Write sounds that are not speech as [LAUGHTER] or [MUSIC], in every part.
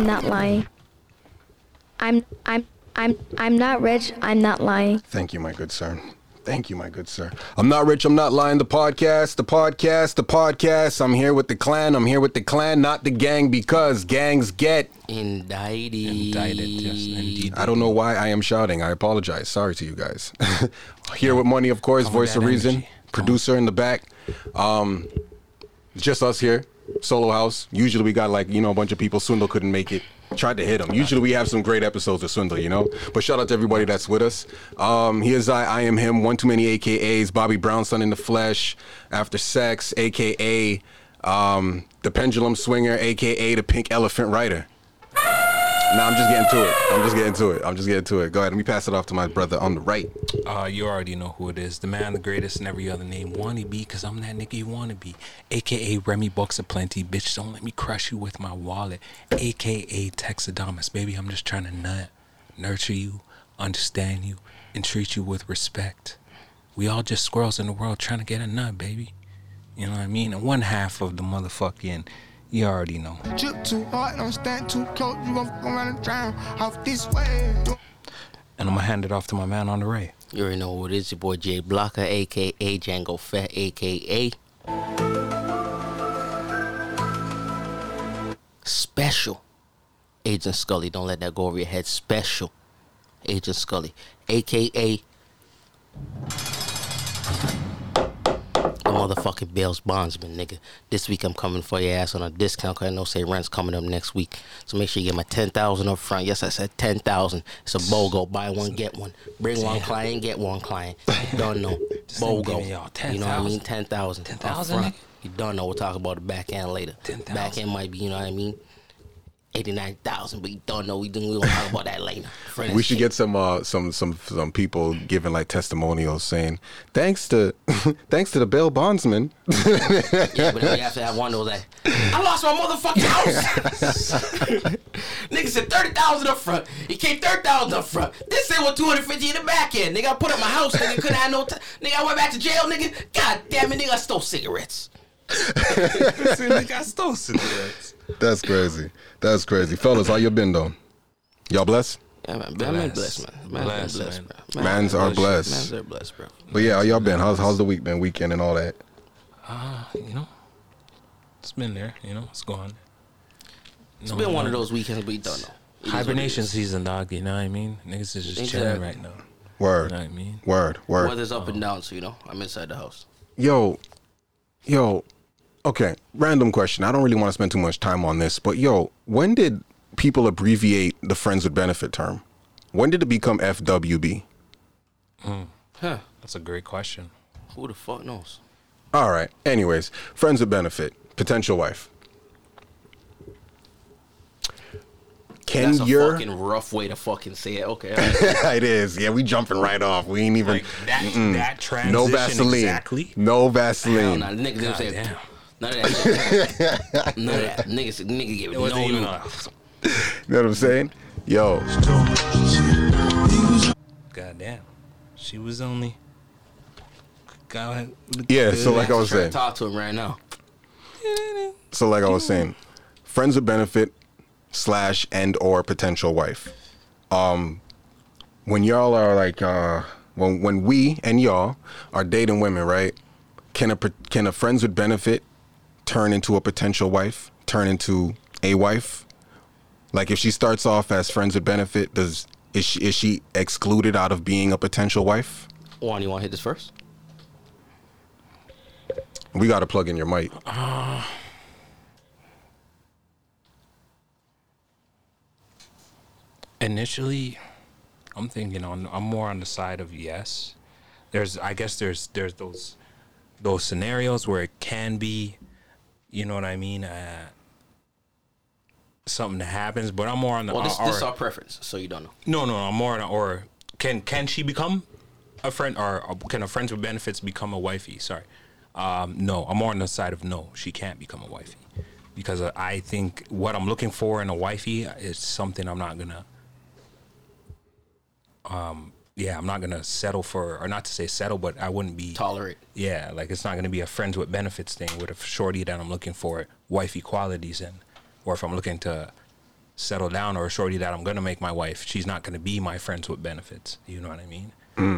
rich. I'm not lying. I'm I'm I'm I'm not rich. I'm not lying. Thank you, my good sir. Thank you, my good sir. I'm not rich. I'm not lying. The podcast, the podcast, the podcast. I'm here with the clan. I'm here with the clan, not the gang, because gangs get. Indicted. Indicted, yes, indeed. I don't know why I am shouting. I apologize. Sorry to you guys. [LAUGHS] here with money, of course. Come Voice of reason. energy. Producer in the back. Um, just us here. Solo house. Usually we got like you know a bunch of people. Swindle couldn't make it. Tried to hit him. Usually we have some great episodes of Swindle, you know. But shout out to everybody that's with us. Um, here's I, I am him. One too many AKAs. Bobby Brownson in the flesh. After sex, AKA um, the pendulum swinger, AKA the pink elephant rider. Now I'm just getting to it. I'm just getting to it. I'm just getting to it. Go ahead. Let me pass it off to my brother on the right. Uh, you already know who it is. The man, the greatest, and every other name. Wanna be, cause I'm that nigga you wanna be. AKA Remy Bucks Plenty, Bitch, don't let me crush you with my wallet. AKA Texadamus. Baby, I'm just trying to nut, nurture you, understand you, and treat you with respect. We all just squirrels in the world trying to get a nut, baby. You know what I mean? And one half of the motherfucking, you already know. Drip too hard, don't stand too close. You gon' fuck around and drown off this way. And I'm gonna hand it off to my man on the right. You already know who it is. Your boy Jay Blocker, aka Jango Fett, aka Special Agent Scully. Don't let that go over your head. Special Agent Scully, aka the motherfucking Bales bondsman, nigga. This week I'm coming for your ass on a discount because I know say rent's coming up next week. So make sure you get my ten thousand up front. Yes, I said ten thousand. It's a BOGO. Buy one, get one. Bring one client, get one client. [LAUGHS] You don't know. BOGO. y'all You know what I mean? 10,000. Ten thousand. 10,000, up front. nigga? You don't know. We'll talk about the back end later. 10,000. Back end might be, you know what I mean? Eighty nine thousand, but you don't know. We do. We gonna talk about that later. [LAUGHS] We should get some uh, some some some people giving like testimonials saying thanks to [LAUGHS] thanks to the bail bondsman. [LAUGHS] Yeah, but then we have to have one of those like, I lost my motherfucking house. nigga said thirty thousand up front. He came thirty thousand up front. This thing was two hundred fifty in the back end. Nigga, I put up my house. Nigga, couldn't have no. T- nigga, I went back to jail. Nigga, god damn it, nigga, I stole cigarettes. [LAUGHS] nigga, I stole cigarettes. That's crazy. That's crazy, fellas. How you been though? Y'all blessed? Yeah, man, man, man Blessed. blessed, man. Man, Blessed, blessed, man. bro. Mans are blessed. Mans are blessed, bro. But yeah, how y'all been? How's how's the week been? Weekend and all that. Uh, you know, it's been there. You know, it's gone. It's been one of those weekends, but you don't know. It is what it hibernation season, dog. You know what I mean? Niggas is just chilling right now. Word, You know what I mean? word, word. Weather's up and down, so you know I'm inside the house. Yo, yo. Okay, random question. I don't really want to spend too much time on this, but yo, when did people abbreviate the friends with benefit term? When did it become FWB? Hmm. Huh? That's a great question. Who the fuck knows? All right. Anyways, friends with benefit, potential wife. Can That's a your fucking rough way to fucking say it. Okay. alright. [LAUGHS] it is. Yeah, we jumping right off. We ain't even Like that, that transition no Vaseline. exactly. No Hell Vaseline. nah, niggas didn't damn. None of that. [LAUGHS] None of that. Niggas, nigga gave it It no. even no. You know what I'm saying? Yo, God damn. She was only. Go ahead. yeah. So like I was Try to saying, talk to him right now. so like I was saying, friends with benefit slash and or potential wife. Um, when y'all are like, uh, when when we and y'all are dating women, right? Can a p- can a friends with benefit turn into a potential wife? Turn into a wife? Like if she starts off as friends with benefit, does is she is she excluded out of being a potential wife? Juan, you want to hit this first? We got to plug in your mic. Uh, initially, I'm thinking on. I'm more on the side of yes. There's, I guess there's there's those those scenarios where it can be, you know what I mean, uh, something that happens. But I'm more on the. Well, this, or- this is our preference, so you don't know. No, no, I'm more on the, or can can she become a friend or or can a friends with benefits become a wifey? Sorry, um, no, I'm more on the side of no, she can't become a wifey because uh, I think what I'm looking for in a wifey is something I'm not gonna. Um, yeah, I'm not gonna settle for, or not to say settle, but I wouldn't be Tolerate. Yeah, like it's not gonna be a friends with benefits thing with a shorty that I'm looking for wifey qualities in, or if I'm looking to settle down or a shorty that I'm gonna make my wife, she's not gonna be my friends with benefits. You know what I mean?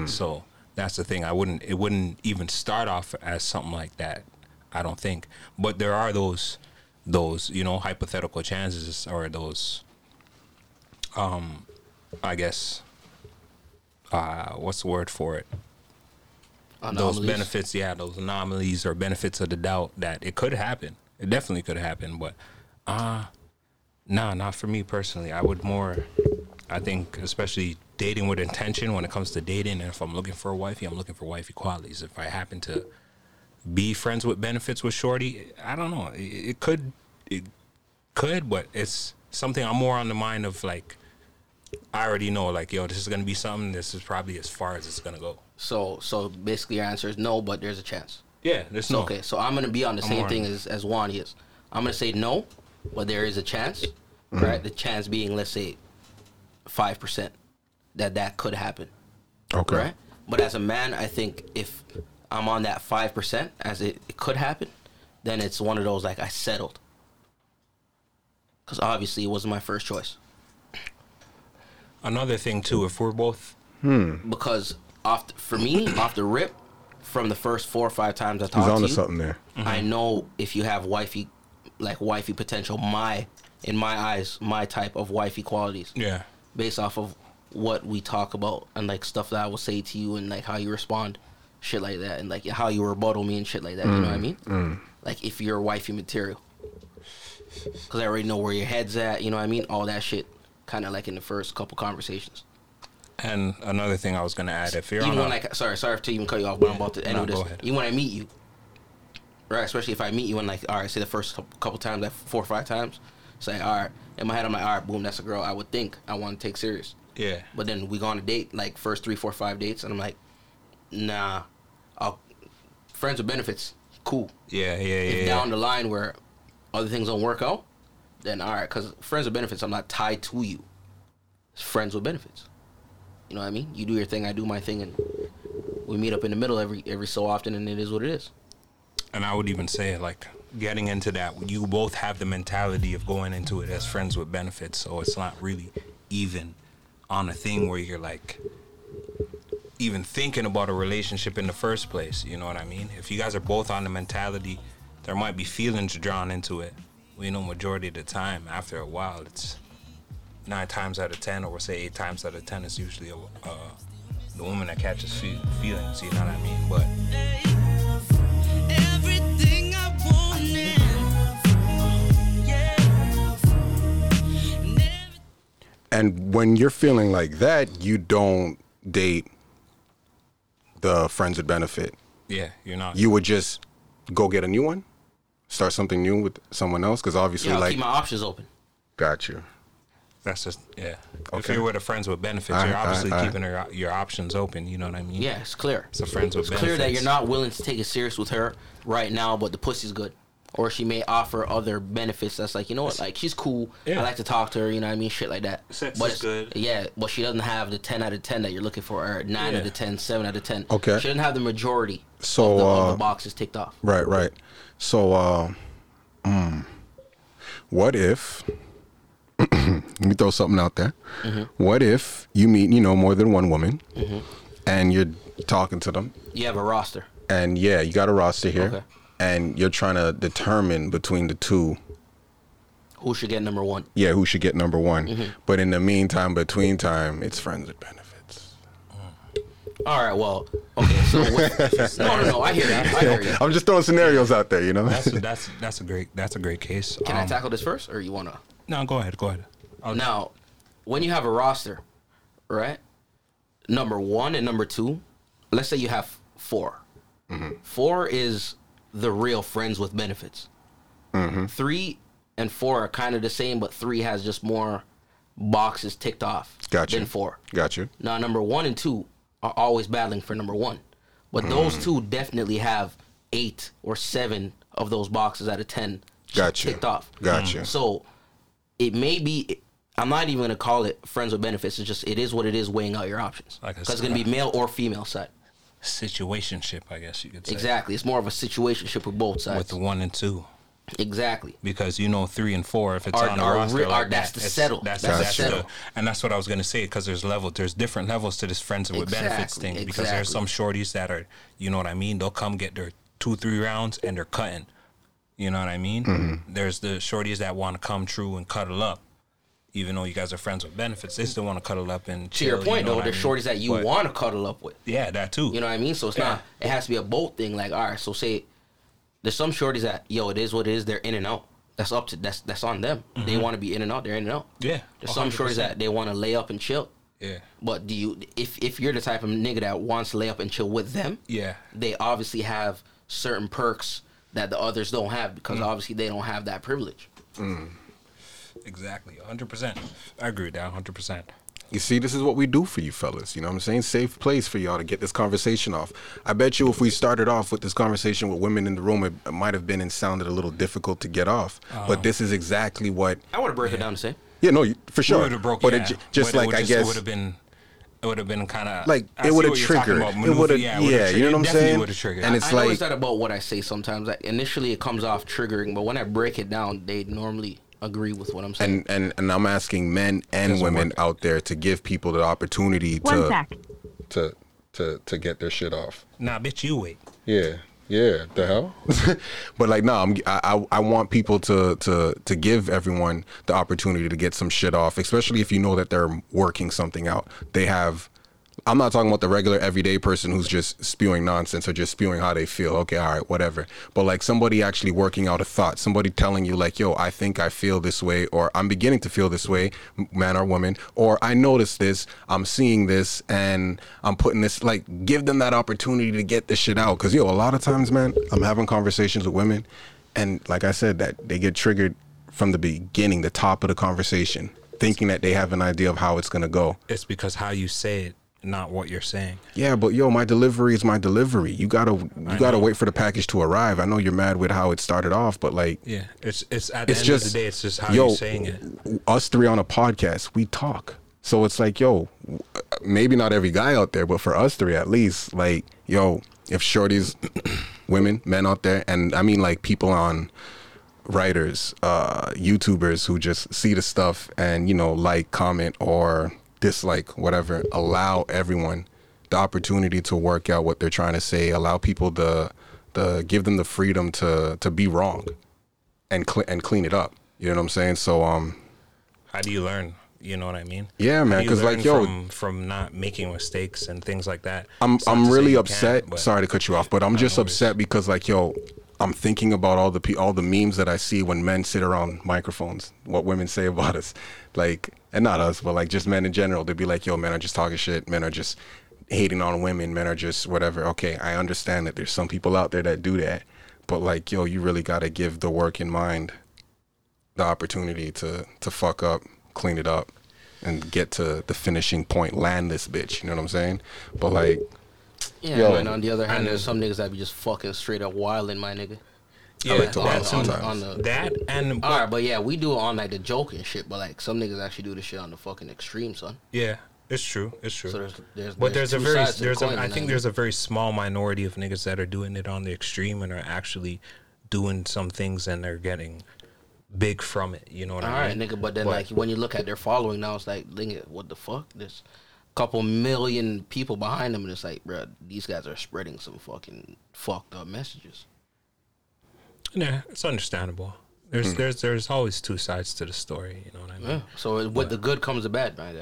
So that's the thing. I wouldn't. It wouldn't even start off as something like that. I don't think. But there are those those you know hypothetical chances or those um I guess uh what's the word for it? those benefits, yeah, those anomalies or benefits of the doubt that it could happen. It definitely could happen, but uh nah, not for me personally. I would more I think especially dating with intention when it comes to dating and if I'm looking for a wifey, I'm looking for wifey qualities. If I happen to be friends with benefits with Shorty, I don't know. It, it could it could, but it's something I'm more on the mind of like I already know like yo, this is gonna be something, this is probably as far as it's gonna go. So so basically your answer is no, but there's a chance. Yeah, there's no Okay, so I'm gonna be on the I'm same thing as as Juan is. I'm gonna say no, but there is a chance, Mm-hmm. right? The chance being let's say five percent that that could happen, Okay. right? But as a man, I think if I'm on that five percent as it, it could happen, then it's one of those like I settled, because obviously it wasn't my first choice. Another thing too, if we're both hmm. Because off the- for me [CLEARS THROAT] off the rip, from the first four or five times I He's talked to to you, something there. Mm-hmm. I know if you have wifey, like wifey potential, my in my eyes, my type of wifey qualities, yeah. based off of what we talk about and like stuff that I will say to you and like how you respond, shit like that, and like how you rebuttal me and shit like that. You know what I mm. mean? Mm. Like if you're wifey material, because I already know where your head's at. You know what I mean? All that shit, kind of like in the first couple conversations. And another thing I was gonna add, if you're even on when a, like sorry sorry to even cut you off, but I'm about to end No, with this. Even when I meet you, right? Especially if I meet you and like all right, say the first couple, couple times, like four or five times, say all right. In my head, I'm like, all right, boom, that's a girl I would think I want to take serious. yeah, But then we go on a date, like first three, four, five dates, and I'm like, nah, I'll, friends with benefits, cool. yeah, yeah, yeah, If yeah. down the line where other things don't work out, then all right, because friends with benefits, I'm not tied to you. It's friends with benefits. You know what I mean? You do your thing, I do my thing, and we meet up in the middle every every so often, and it is what it is. and I would even say like getting into that, you both have the mentality of going into it as friends with benefits, so it's not really even on a thing where you're like even thinking about a relationship in the first place. You know what I mean? If you guys are both on the mentality, there might be feelings drawn into it. We know majority of the time, after a while, it's nine times out of ten, or we'll say eight times out of ten, it's usually a, uh, the woman that catches fe- feelings. You know what I mean? But Everything I wanted. Yeah. And when you're feeling like that, you don't date the friends with benefit. yeah, you're not. You would just go get a new one, start something new with someone else, because obviously, Yeah, I'll like, keep my options open. got you. That's just yeah. Okay. If you're with a friends with benefits, Alright, you're obviously alright, keeping your your options open. You know what I mean? Yeah, it's clear. It's a friends with It's clear that you're not willing to take it serious with her right now, but the pussy's good. Or she may offer other benefits that's like, you know what, like she's cool. Yeah. I like to talk to her, you know what I mean? Shit like that. Sex but is good. Yeah, but she doesn't have the 10 out of 10 that you're looking for, or 9 out of 10, 7 out of 10. Okay. She doesn't have the majority So, of, the, of uh, the boxes ticked off. Right, right. So, uh, mm, what if? [CLEARS THROAT] let me throw something out there. Mm-hmm. What if you meet, you know, more than one woman, and you're talking to them, You have a roster. and yeah, you got a roster here, Okay. and you're trying to determine between the two, Who should get number one? yeah, who should get number one. Mm-hmm. But in the meantime, between time, it's friends with benefits. All right, well, okay, so. with, [LAUGHS] no, no, no, I hear that. I hear you. I'm just throwing scenarios out there, you know. That's [LAUGHS] that's that's a great that's a great case. Can I Um, tackle this first, or you want to? No, go ahead. Go ahead. I'll, Now, when you have a roster, right? Number one and number two, let's say you have 4 Four is the real friends with benefits. Three and four are kind of the same, but three has just more boxes ticked off Gotcha. than four. Got you. Now, number one and two are always battling for number one, but those Mm. two definitely have eight or seven of those boxes out of ten Got you. ticked off. Gotcha. you. So it may be. I'm not even gonna call it friends with benefits. It's just it is what it is. Weighing out your options Like because it's gonna be male or female side. situationship, I guess you could say. Exactly. It's more of a situationship with both sides. With the one and two. Exactly. because you know three and four if it's Are- on the are roster re- like are- that's that, the settle. That's, That's that's, the the, settle. and that's what I was gonna say because there's levels. There's different levels to this friends with benefits thing because there's some shorties that are, you know what I mean. They'll come get their two three rounds and they're cutting. You know what I mean? Mm-hmm. There's the shorties that want to come true and cuddle up. Even though you guys are friends with benefits, they still want to cuddle up and To chill. your you point, know though, what I there's mean? shorties that you want to cuddle up with. Yeah, that too. You know what I mean? So it's not. It has to be a both thing. Like, all right, so say there's some shorties that yo, it is what it is. They're in and out. That's up to that's that's on them. They want to be in and out. They're in and out. Mm-hmm. Yeah, There's some shorties that they want to lay up and chill. Yeah. But do you if if you're the type of nigga that wants to lay up and chill with them, Yeah. they obviously have certain perks that the others don't have because Mm. obviously they don't have that privilege. Exactly. 100%. I agree with that 100%. You see, this is what we do for you fellas. You know what I'm saying? Safe place for y'all to get this conversation off. I bet you if we started off with this conversation with women in the room, it, it might have been and sounded a little difficult to get off. But uh-huh. this is exactly what. I want to break it down and say, Yeah, no, you- for We sure. would have broke but yeah. it, j- just But like would I just- it would have been it would have been kind of like it would have triggered. It would have, yeah, you know what I'm saying? Would have triggered. And it's I know like, it's not about what I say sometimes. Like, initially, it comes off triggering, but when I break it down, they normally agree with what I'm saying. and and and I'm asking men and women work. out there to give people the opportunity One to sec. to to to get their shit off. nah, bitch, you wait. Yeah, yeah. The hell? [LAUGHS] but like, no, I'm, I I I want people to to to give everyone the opportunity to get some shit off, especially if you know that they're working something out. They have. I'm not talking about the regular everyday person who's just spewing nonsense or just spewing how they feel. Okay, all right, whatever. But like somebody actually working out a thought, somebody telling you like, "Yo, I think I feel this way," or "I'm beginning to feel this way," man or woman, or "I noticed this, I'm seeing this, and I'm putting this." Like, give them that opportunity to get this shit out. Cause yo, a lot of times, man, I'm having conversations with women, and like I said, that they get triggered from the beginning, the top of the conversation, thinking that they have an idea of how it's gonna go. It's because how you say it, not what you're saying. Yeah, but yo, my delivery is my delivery. You gotta you I gotta know. wait for the package to arrive. I know you're mad with how it started off, but like Yeah, it's it's at the it's end just of the day, it's just how yo, you're saying it. Us three on a podcast, we talk. So it's like, yo, maybe not every guy out there, but for us three at least, like, yo, if shorties, [CLEARS THROAT] women, men out there, and I mean like people on writers, uh, YouTubers who just see the stuff and you know like, comment, or dislike, whatever. Allow everyone the opportunity to work out what they're trying to say. Allow people the the give them the freedom to to be wrong and cle and clean it up. You know what I'm saying? So um, How do you learn? You know what I mean? Yeah, man, Because like, yo- from, from not making mistakes and things like that. I'm I'm really upset. can't, Sorry to cut you off, but I'm just upset because like yo, I'm thinking about all the all the memes that I see when men sit around microphones. What women say [LAUGHS] about us, like, and not us, but like just men in general. They'd be like, "Yo, men are just talking shit. Men are just hating on women. Men are just whatever." Okay, I understand that there's some people out there that do that, but like, yo, you really got to give the work in mind the opportunity to to fuck up, clean it up, and get to the finishing point, land this bitch. You know what I'm saying? But like, yeah, Yo. and on the other hand, there's some niggas that be just fucking straight up wilding, my nigga. Yeah, like to on, wild on, sometimes. on the that and All right, but yeah, we do it on like the joke and shit, but like some niggas actually do the shit on the fucking extreme, son. yeah, it's true. It's true. So there's there's But there's, a very sides the there's a, coin I think there's a very small minority of niggas that are doing it on the extreme and are actually doing some things and they're getting big from it. You know what All I right, mean? nigga, but then But- like when you look at their following now, it's like, nigga, what the fuck? There's a couple million people behind them, and it's like, bro, these guys are spreading some fucking fucked up messages. Yeah, it's understandable. There's hmm. there's there's always two sides to the story. You know what I mean? Yeah. So it- with the good comes the bad, my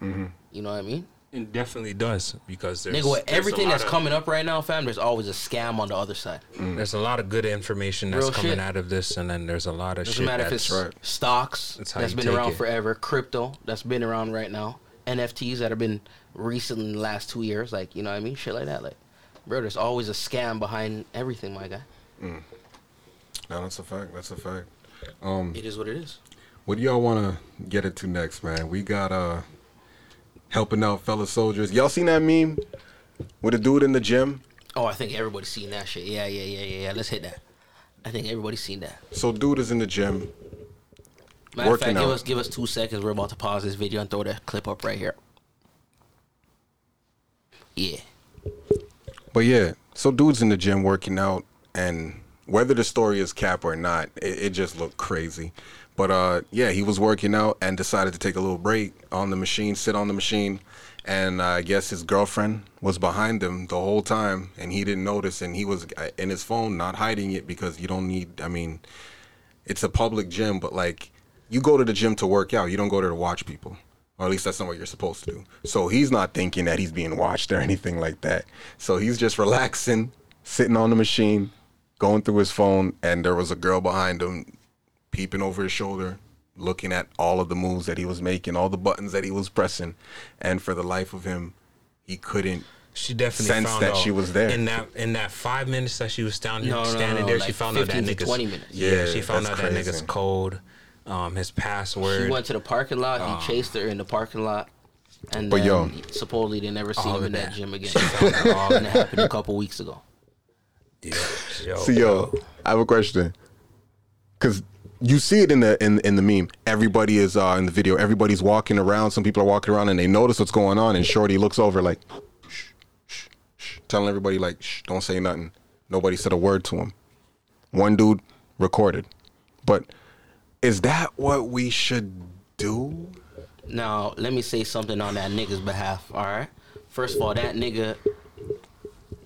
mm-hmm. guy. You know what I mean? It definitely does because there's Nigga, with there's everything that's of- coming up right now, fam, there's always a scam on the other side. Mm. There's a lot of good information that's Real coming shit. out of this, and then there's a lot of Doesn't shit matter if it's right. stocks That's how that's you been around it. forever, crypto that's been around right now, NFTs that have been recent in the last two years, like you know what I mean, shit like that. Like, bro, there's always a scam behind everything, my guy. no, that's a fact. That's a fact. Um, It is what it is. what do y'all want to get into next, man? We got uh, helping out fellow soldiers. Y'all seen that meme with a dude in the gym? Oh, I think everybody's seen that shit. Yeah, yeah, yeah, yeah, yeah. Let's hit that. I think everybody's seen that. So dude is in the gym. Matter Working fact, give us give us two seconds. We're about to pause this video and throw that clip up right here. Yeah. But yeah, so dude's in the gym working out, and whether the story is cap or not, it, it just looked crazy. But uh, yeah, he was working out and decided to take a little break on the machine, sit on the machine, and uh, I guess his girlfriend was behind him the whole time, and he didn't notice, and he was uh, in his phone, not hiding it because you don't need. I mean, it's a public gym, but like you go to the gym to work out, you don't go there to watch people. Or at least that's not what you're supposed to do. So he's not thinking that he's being watched or anything like that. So he's just relaxing, sitting on the machine, going through his phone, and there was a girl behind him peeping over his shoulder, looking at all of the moves that he was making, all the buttons that he was pressing. And for the life of him, he couldn't She definitely Sense found that out she was there. in that in that five minutes that she was standing No, no, standing no, there. like she found out that 15 to nigga's 20 minutes. Yeah, Yeah, she found that's out that nigga's crazy. Code, um, his password. He went to the parking lot. He chased her in the parking lot, and But then yo. supposedly they never seen him in that that. gym again. She found out all and it happened a couple [LAUGHS] weeks ago. yeah, yo, So yo, I have a question. Cause you see it in the in in the meme. Everybody is uh, in the video. Everybody's walking around. Some people are walking around and they notice what's going on. And Shorty looks over like, shh, shh, shh, telling everybody like, shh, don't say nothing. Nobody said a word to him. One dude recorded. But is that what we should do? Now, let me say something on that nigga's behalf, all right? First of all, that nigga,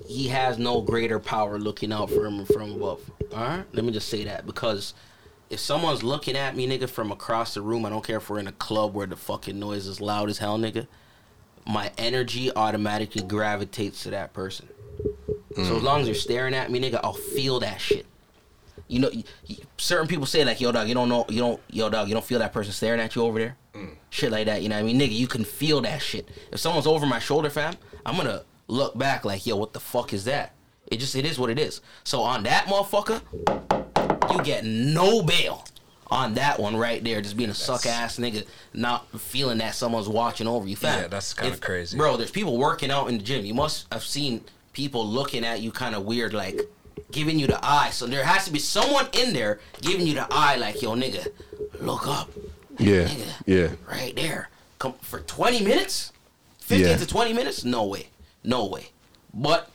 he has no greater power looking out for him from above, all right? Let me just say that because if someone's looking at me, nigga, from across the room, I don't care if we're in a club where the fucking noise is loud as hell, nigga, my energy automatically gravitates to that person. So mm. as long as they're staring at me, nigga, I'll feel that shit. You know, certain people say like, "Yo, dog, you don't know, you don't, yo, dog, you don't feel that person staring at you over there." Mm. Shit like that, you know what I mean, nigga? You can feel that shit. If someone's over my shoulder, fam, I'm gonna look back like, "Yo, what the fuck is that?" It just, it is what it is. So on that motherfucker, you get no bail on that one right there. Just being a suck ass nigga, not feeling that someone's watching over you, fam. Yeah, that's kinda crazy. bro. There's people working out in the gym. You must have seen people looking at you kind of weird, like giving you the eye. So there has to be someone in there giving you the eye, like, yo, nigga, look up. Yeah, Nigga, yeah. Right there. Come for 20 minutes? 15 Yeah. to 20 minutes? No way. No way. But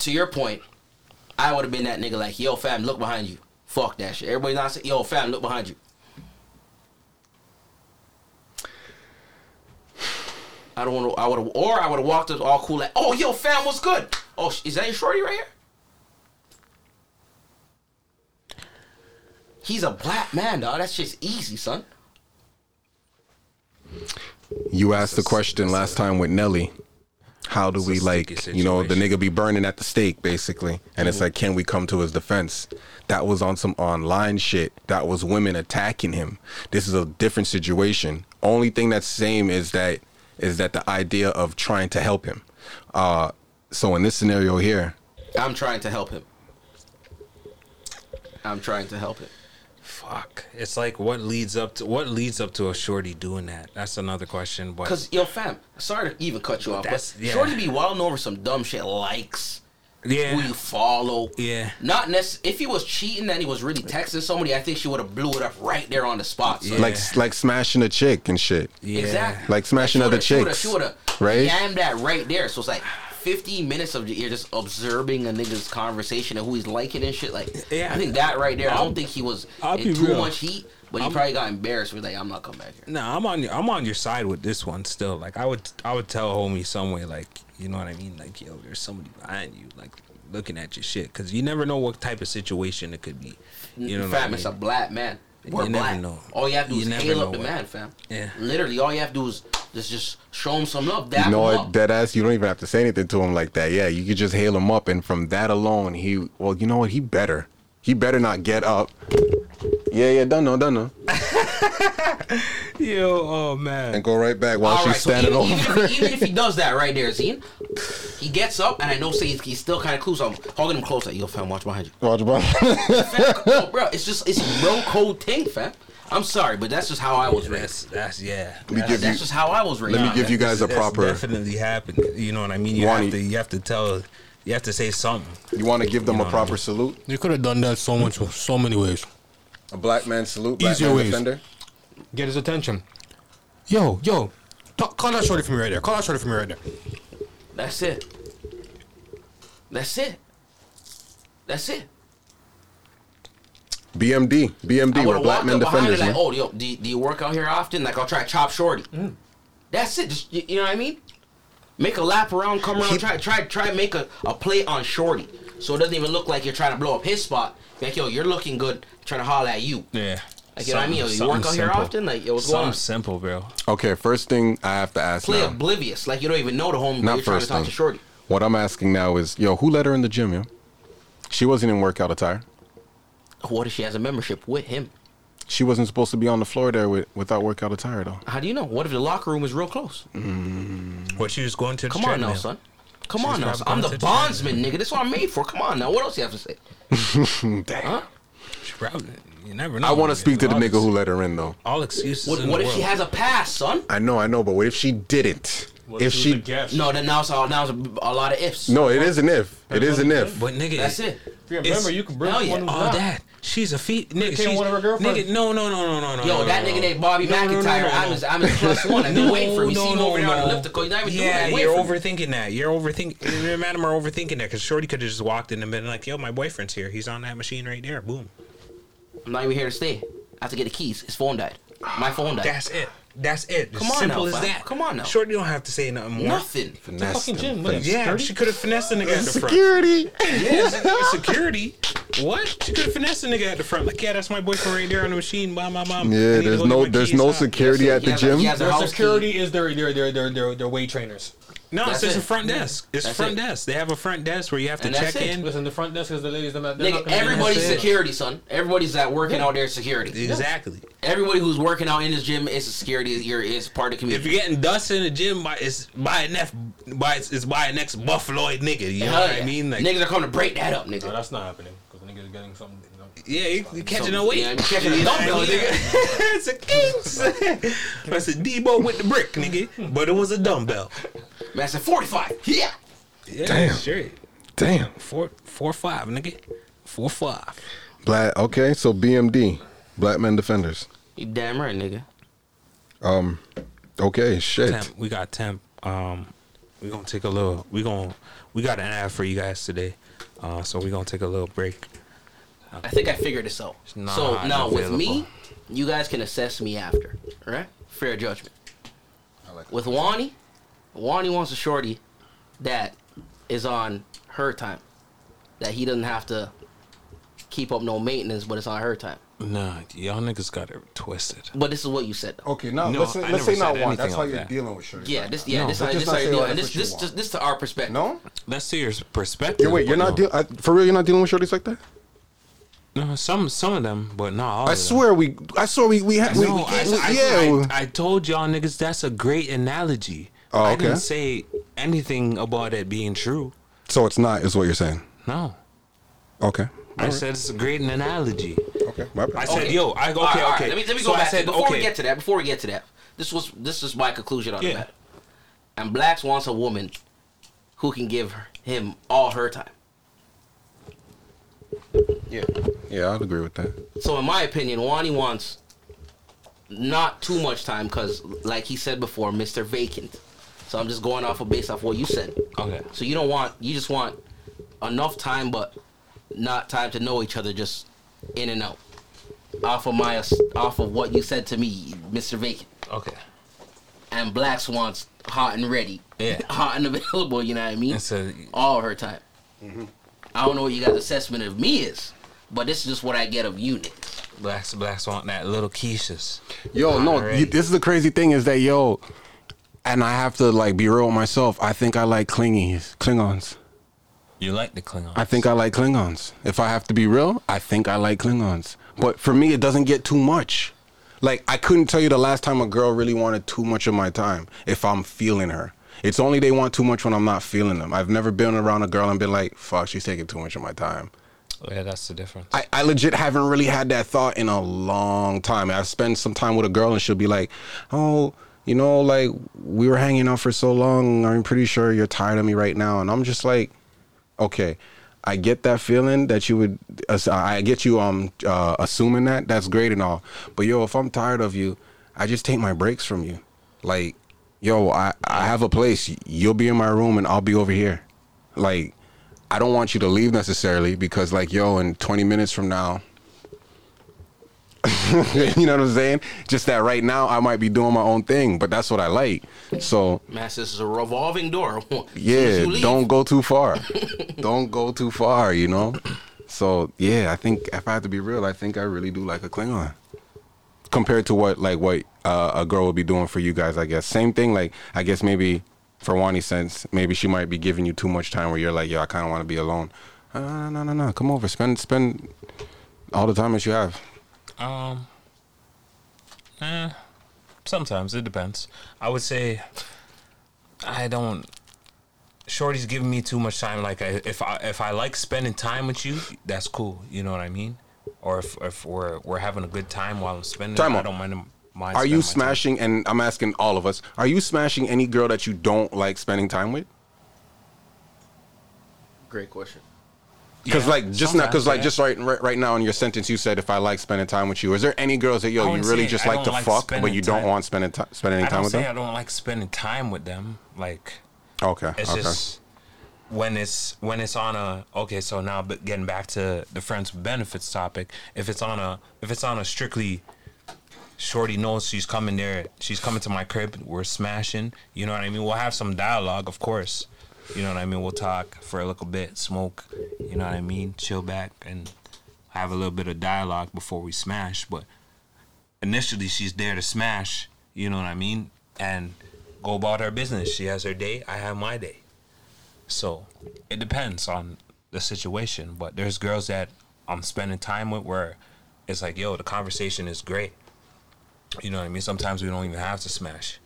to your point, I would have been that nigga like, yo, fam, look behind you. Fuck that shit. Everybody not saying, yo, fam, look behind you. I don't want to. I would have, or I would have walked up all cool like, "Oh, yo, fam, what's good? Oh, is that your shorty right here?" He's a black man, dog. That's just easy, son. You asked the question last time with Nelly. How do It's we like, you know, the nigga be burning at the stake basically, and it's like, can we come to his defense? That was on some online shit. That was women attacking him. This is a different situation. Only thing that's same is that is that the idea of trying to help him. Uh, so in this scenario here, I'm trying to help him. I'm trying to help him. Fuck. It's like what leads up to what leads up to a shorty doing that. That's another question. But Cause yo, fam, sorry to even cut you off, That's- but yeah. Shorty be wilding over some dumb shit, likes, Yeah. who you follow. Yeah. Not necess- If he was cheating and he was really texting somebody, I think she would have blew it up right there on the spot. son. Yeah. like like smashing a chick and shit. yeah. Exactly. Like smashing She other would've- she would've- chicks, She would have right? Yammed that right there. So it's like 15 minutes of you're just observing a nigga's conversation and who he's liking and shit. Like, Yeah. I think that right there. I don't think he was I'll in too real. much heat, but he probably got embarrassed. Was like, I'm not coming back here. No, I'm on your I'm on your side with this one still. Like I would I would tell homie some way like you know what I mean like yo there's somebody behind you like looking at your shit because you never know what type of situation it could be. You know what I fam, mean? it's a black man. We're You never black. know. All you have to do You is never hail know up the man, fam. Yeah. Literally, all you have to do is just just show him some love. Dap You know what, dead ass. You don't even have to say anything to him like that. Yeah, you could just hail him up, and from that alone, he. Well, you know what? He better. He better not get up. Yeah, yeah, don't know, don't know. [LAUGHS] Yo, oh man. and go right back while All she's right, so standing even, over. even, if, even if he does that right there, Zine, [LAUGHS] he gets up, and I know say he's, he's still kind of cool, so I'm holding him close. Like, yo, fam, watch behind you. Watch, bro. Fam, [LAUGHS] bro, it's just it's bro code thing, fam. I'm sorry, but that's just how I was raised. that's yeah. Let me That's- give That's you. just how I was raised. Let me give you guys a that's proper. definitely happened. You know what I mean? You Wani. have to you have to tell you have to say something. You want to give them You know a what I proper mean? salute? You could have done that so much, so many ways. A black man salute. Black Easier man ways. defender. Get his attention. Yo, yo, talk, call that shorty for me right there. Call that shorty for me right there. That's it. That's it. That's it. BMD, BMD, I we're would black walk men up behind her defenders. like, man. oh, yo, do, you- do you work out here often? Like, I'll try to chop shorty. Mm. That's it. Just, you, you know what I mean? Make a lap around, come around, try, try, try, make a, a play on shorty, so it doesn't even look like you're trying to blow up his spot. Be Like, yo, you're looking good, trying to holler at you. Yeah. Like, you know what I mean? Yo, you Something work out here simple. often? Like, yo, what's Something going on? simple, bro. Okay, first thing I have to ask Play now. oblivious, like you don't even know the home, but Not you're trying to first talk thing. to shorty. What I'm asking now is, yo, who let her in the gym, yo? She wasn't in workout attire. What if she has a membership with him? She wasn't supposed to be on the floor there with, without workout attire, though. How do you know? What if the locker room is real close? Mm. What she was going to the Come on now, treadmill. son. Come She's on now. probably son. I'm going the to the bondsman, nigga. This is what I'm made for. Come on now. What else you have to say? [LAUGHS] Damn. Huh? She probably, you never know. I want to speak to the All nigga ex- who let her in, though. All excuses. What, in what the if she has a pass, son? I know, I know, but what if she didn't? What if she she, was a guest? No, then now it's all now it's a, a lot of ifs. no, it is an if. It is an if. But nigga, That's it. Yeah, It's- remember, you can bring hell yeah. one who's Oh, not. that she's a feet nigga. Became She's one of her girlfriends. Nigga, no, no, no, no, no, no. Yo, no, that no, nigga no. named Bobby No, no, no, McIntyre. no, no. I'm his, I'm his [LAUGHS] plus one. I've been waiting for him. You see him over there on the no. elliptical. He's not even Yeah, doing it. you're Wait for me. overthinking that. You're overthinking. Me and Madam are overthinking that because Shorty could have just walked in and been like, "Yo, my boyfriend's here. He's on that machine right there. Boom. I'm not even here to stay. I have to get the keys. His phone died. My phone died. That's it. That's it. Come As on simple now, as that. Come on now. Shorty don't have to say nothing more. Nothing. Finesse fucking gym, what is? Yeah, Security? she could have finessed the nigga at the front. Security. Yeah, [LAUGHS] security. What? She could have finessed the nigga at the front. Like, yeah, that's my boyfriend right there on the machine. Blah blah blah. I Yeah, need to there's no there's keys, no huh? security at the gym. he has a Their security key. is their their their their their, their weight trainers. No, That's it's just it. a front desk. It's That's front it. desk. They have a front desk where you have to And that's check it. in. Listen, the front desk is the ladies. They're not, they're Nigga, gonna everybody's security, son. Everybody's that working out there is security. Exactly. Everybody who's working out in this gym is a security. You're is part of the community. If you're getting dust in the gym, by it's by a next by it's, it's by a next buffaloid nigga. You know Hell what yeah. I mean? Like, niggas are coming to break that up, No, that's not happening because the niggas getting something. You know. yeah, you, you catching So- a weight. yeah, you catching a You know what I dumbbell, mean? nigga. it's a kings. [LAUGHS] That's a Deebo with the brick, nigga. But it was a dumbbell. Man, I said 45. Yeah. Yeah, Damn. Straight. Damn. Four four five, nigga. Four five. Black. Okay, so BMD, Black Men Defenders. You damn right, nigga. Um. Okay. Shit. Temp, we got temp. Um, we gonna take a little. We gonna we got an ad for you guys today. Uh, so we gonna take a little break. I think I figured this out. Not so now with me, you guys can assess me after, right? Fair judgment. With Wani, Wani wants a shorty that is on her time, that he doesn't have to keep up no maintenance, but it's on her time. Nah, y'all niggas got it twisted. But this is what you said. Though. Okay. Now No, let's say, I let's say not said one. That's how you're that. dealing with shit. Yeah, this yeah, No, this but how just this not how say you're all and this what this just this to our perspective. No. Let's see your perspective. Yeah, wait. You're not no. deal- uh, for real. You're not dealing with shorties like that. No, some some of them, but not all. I of swear we. I swear we. We had. We, Them. No, we, I, we- I, yeah. I, I told y'all niggas that's a great analogy. Oh, I okay. didn't say anything about it being true. so it's not, is what you're saying. No, Okay. I said it's a great analogy. Okay. My bad. I said, Okay. yo, I okay, All right, all right. okay. Let me let me So go I back. said, before okay. we get to that, before we get to that, this was this is my conclusion on the Yeah. matter. And Blacks wants a woman who can give her, him all her time. yeah. Yeah, I'd agree with that. So in my opinion, Wani wants not too much time because, like he said before, Mister Vacant. So I'm just going off of based off what you said. Okay. So you don't want you just want enough time, but not time to know each other, just in and out. Off of my off of what you said to me, Mister Vacant. Okay. And Blacks wants hot and ready. Yeah. [LAUGHS] hot and available. You know what I mean? It's a, all her time. Mm-hmm. I don't know what you guys' assessment of me is, but this is just what I get of you niggas. blacks blacks want that little Keisha's. Yo, no, Already. you, this is the crazy thing is that yo, and I have to like be real with myself. I think I like Klingies, Klingons. You like the Klingon? I think I like Klingons. If I have to be real, I think I like Klingons. But for me, it doesn't get too much. Like I couldn't tell you the last time a girl really wanted too much of my time. If I'm feeling her, it's only they want too much when I'm not feeling them. I've never been around a girl and been like, "Fuck, she's taking too much of my time." Yeah, that's the difference. I, I legit haven't really had that thought in a long time. I spend some time with a girl and she'll be like, "Oh, you know, like we were hanging out for so long. I'm pretty sure you're tired of me right now." And I'm just like, "Okay, I get that feeling that you would. ass- I get you um uh, assuming that. That's great and all. But yo, if I'm tired of you, I just take my breaks from you. Like, yo, I I have a place. You'll be in my room and I'll be over here. Like." I don't want you to leave necessarily because like yo in 20 minutes from now [LAUGHS] you know what I'm saying? Just that right now I might be doing my own thing, but that's what I like. So Man, this is a revolving door. [LAUGHS] As soon as yeah, don't go too far. [LAUGHS] don't go too far, you know? So yeah, I think if I have to be real, I think I really do like a Klingon. Compared to what like what uh, a girl would be doing for you guys, I guess. Same thing, like I guess maybe for Wani's sense, maybe she might be giving you too much time where you're like, yo, I kinda wanna be alone. Uh, no, no, no, no. Come over. Spend spend all the time that you have. Um, eh, sometimes it depends. I would say I don't. Shorty's giving me too much time. Like I, if I if I like spending time with you, that's cool. You know what I mean? Or if if we're we're having a good time while I'm spending, Time it, I don't mind. Mind Are you spending time. smashing? And I'm asking all of us: Are you smashing any girl that you don't like spending time with? Great question. Because Yeah, like just now, because sometimes, like yeah. just right, right right now in your sentence, you said if I like spending time with you. Is there any girls that yo you really just like to like fuck, but spending you don't time. want spending time spending any time with say them? I don't like spending time with them. Like Okay, It's okay. just when it's when it's on a okay. So now, but getting back to the friends benefits topic, if it's on a if it's on a strictly Shorty knows she's coming there. She's coming to my crib. We're smashing. You know what I mean. We'll have some dialogue, of course. You know what I mean. We'll talk for a little bit, smoke. You know what I mean. Chill back and have a little bit of dialogue before we smash. But initially, she's there to smash. You know what I mean, and go about her business. She has her day. I have my day. So it depends on the situation. But there's girls that I'm spending time with where it's like, yo, the conversation is great. You know what I mean? Sometimes we don't even have to smash.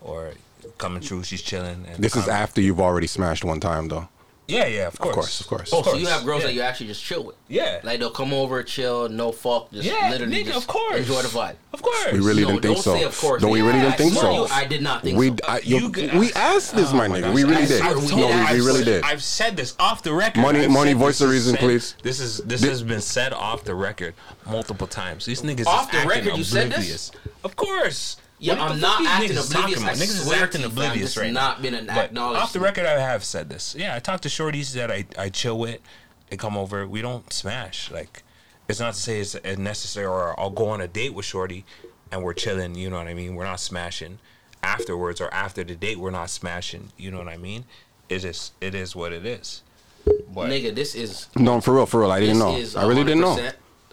Or coming through, she's chilling. And This is after you've already smashed one time, though. Yeah, yeah, of course. Of course, of course. Oh, so you have girls yeah. that you actually just chill with? Yeah. Like they'll come over, chill, no fuck, just Yeah, literally nigga, just of course. enjoy the vibe. Of course. We really No, didn't think don't so. say of course. No, we really didn't think so. you- I did not think we, so. I, You you, g- we asked this, Oh my my nigga. We really I did. swear we No, we, I we really swear- did. I've said this off the record. Money- I've Money, voice the reason, said- please. This is this Did- has been said off the record multiple times. These niggas Off the record, you said this? Of course. Yeah, What I'm not acting niggas oblivious. talking about? I Niggas is acting to you, fam, oblivious this right not now. been an But acknowledged Off the record, I have said this. Yeah, I talk to shorties that I, I chill with. They come over. We don't smash. Like, it's not to say it's it's necessary or I'll go on a date with shorty and we're chilling. You know what I mean? We're not smashing afterwards or after the date. We're not smashing. You know what I mean? It is. It is what it is. But Nigga, this is No, for real, for real. I didn't know. I really didn't know.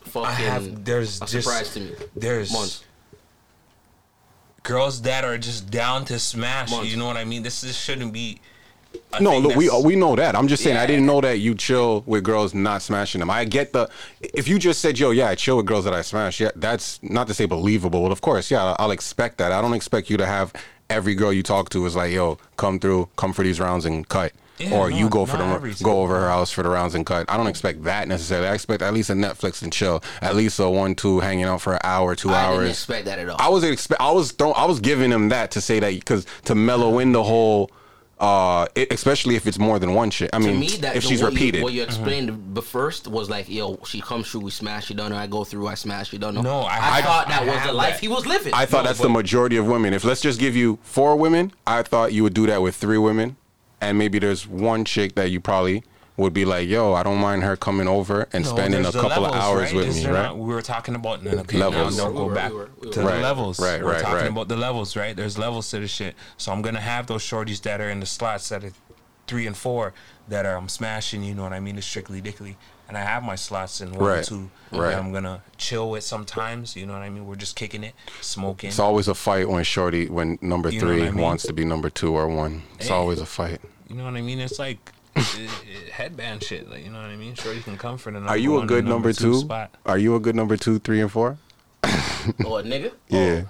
Fucking I have. There's a just surprise to me. There's Months. Girls that are just down to smash. Months. You know what I mean? This is, shouldn't be. a No, look, we we know that. I'm just saying I didn't know that you chill with girls not smashing them. I get the if you just said, "Yo, yeah, I chill with girls that I smash." Yeah, that's not to say believable. Well, of course, yeah, I'll expect that. I don't expect you to have every girl you talk to is like, "Yo, come through, come for these rounds and cut." Yeah, or you go for the every go over her house for the rounds and cut. I don't expect that necessarily. I expect at least a Netflix and chill, at least a one two hanging out for an hour, two I hours. I didn't expect that at all. I was expect. I was throwing. I was giving him that to say that because to mellow in the whole, uh, it, especially if it's more than one shit. I to mean, me, that if the- she's what repeated, you, what you explained the first was like, yo, she comes through, we smash, you don't know. I go through, I smash, you don't know. No, I- I, I- thought that I was the have life that. he was living. I thought No, that's the majority of women. If let's just give you four women, I thought you would do that with three women, and maybe there's one chick that you probably would be like, yo, I don't mind her coming over and No, spending a there's the couple of hours right? with Is me, right? not- we were talking about okay, Levels. Now don't go back we were, we were. to Right, the levels. right, we're right, talking right. about the levels, right? There's levels to the shit. So I'm gonna have those shorties that are in the slots that are three and four that are I'm smashing. You know what I mean? It's strictly dickly. And I have my slots in one Right, and two right. that I'm gonna chill with sometimes. You know what I mean? We're just kicking it, smoking. It's always a fight when Shorty, when number You three I mean? wants to be number two or one. It's Hey. always a fight. You know what I mean? It's like it, it, headband shit. Like you know what I mean? Sure, you can come for the number Are you one a good number two? spot. Are you a good number two, three, and four? [LAUGHS] oh, a nigga? Yeah.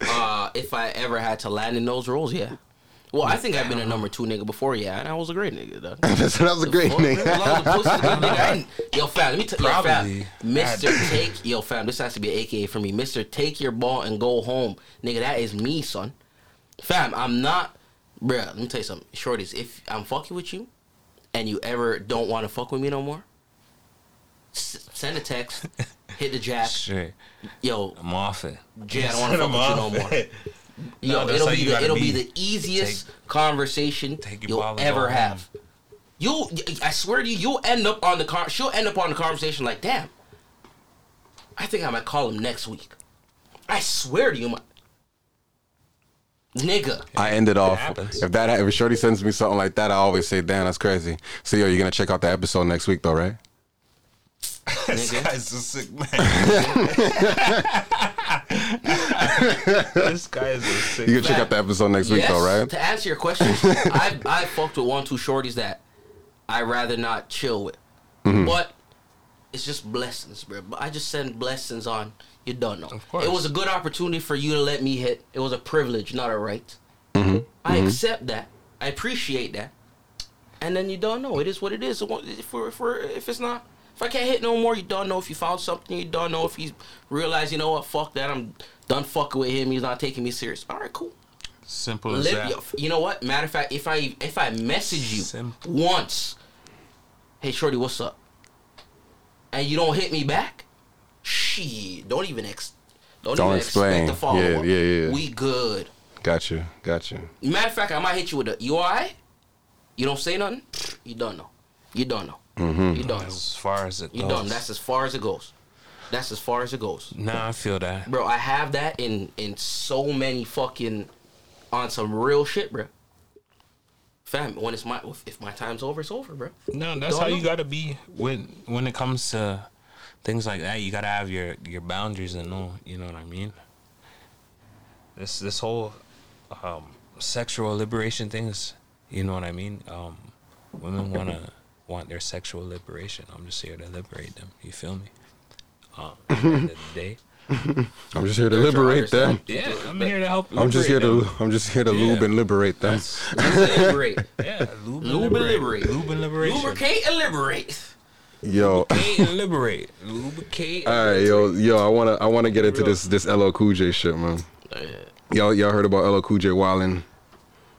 Uh, if I ever had to land in those roles, yeah. Well, I think I've been a number two nigga before, yeah, and I was a great nigga, though. [LAUGHS] that was a great Fuck, name. man, as long as the pussy's good, nigga, Yo, fam, let me tell you, fam, Mr. Take, yo, fam, this has to be an AKA for me. Mr. Take your ball and go home. Nigga, that is me, son. Fam, I'm not, bruh, let me tell you something. Shorties, if I'm fucking with you and you ever don't want to fuck with me no more, s- send a text, [LAUGHS] hit the jack. Shit, Yo, I'm off it. Jay, I don't want to fuck with you no more. Yo, No, that's it'll how be you the gotta it'll be. be. the easiest conversation take your you'll ball and ever go home. have. You, I swear to you, you'll end up on the car. She'll end up on the conversation like, damn. I think I might call him next week. I swear to you, my nigga. I ended off. happens. If that if Shorty sends me something like that, I always say, "Damn, that's crazy." So yo, you're gonna check out the episode next week, though, right? This Nigga. guy's a sick man. [LAUGHS] this guy is a sick You gonna check out the episode next week, though, right? To answer your question, [LAUGHS] I I fucked with one two shorties that I rather not chill with, Mm-hmm. but it's just blessings, bro. But I just send blessings on. You don't know. Of course. It was a good opportunity for you to let me hit. It was a privilege, not a right. Mm-hmm. I accept that. I appreciate that. And then you don't know. It is what it is. If, we're, if, we're, if it's not, if I can't hit no more, you don't know if you found something. You don't know if he's realized, you know what, fuck that. I'm done fucking with him. He's not taking me serious. All right, cool. Simple as Live, that. yo, you know what? Matter of fact, if I if I message you Simple. once, hey shorty, what's up? And you don't hit me back, shit, don't even ex, don't, Don't even explain. expect to follow Yeah, up. yeah, yeah. We good. Got you, got you. Matter of fact, I might hit you with a you alright? You don't say nothing. You don't know. You don't know. Mm-hmm. You don't. As far as it You goes. don't. That's as far as it goes. That's as far as it goes. Nah, I feel that. Bro, I have that in in so many fucking on some real shit, bro. Fam, when it's my if my time's over, it's over, bro. No, that's Don't how know. you gotta be when when it comes to things like that. You gotta have your your boundaries and know. You know what I mean? This this whole um, sexual liberation things. You know what I mean? Um, women wanna want their sexual liberation. I'm just here to liberate them. You feel me? Um, at the end of the day. [LAUGHS] I'm just here to liberate them. Yeah, I'm here to help. I'm just here to them. I'm just here to Yeah. lube and liberate them. Liberate. Yeah, lube, Lube and liberate. Lube and liberation. Lubricate and liberate. Yo. Lubricate and liberate. Lubricate. All right, yo, yo, I wanna I wanna get into this this LL Cool J shit, man. Y'all y'all heard about LL Cool J wilding?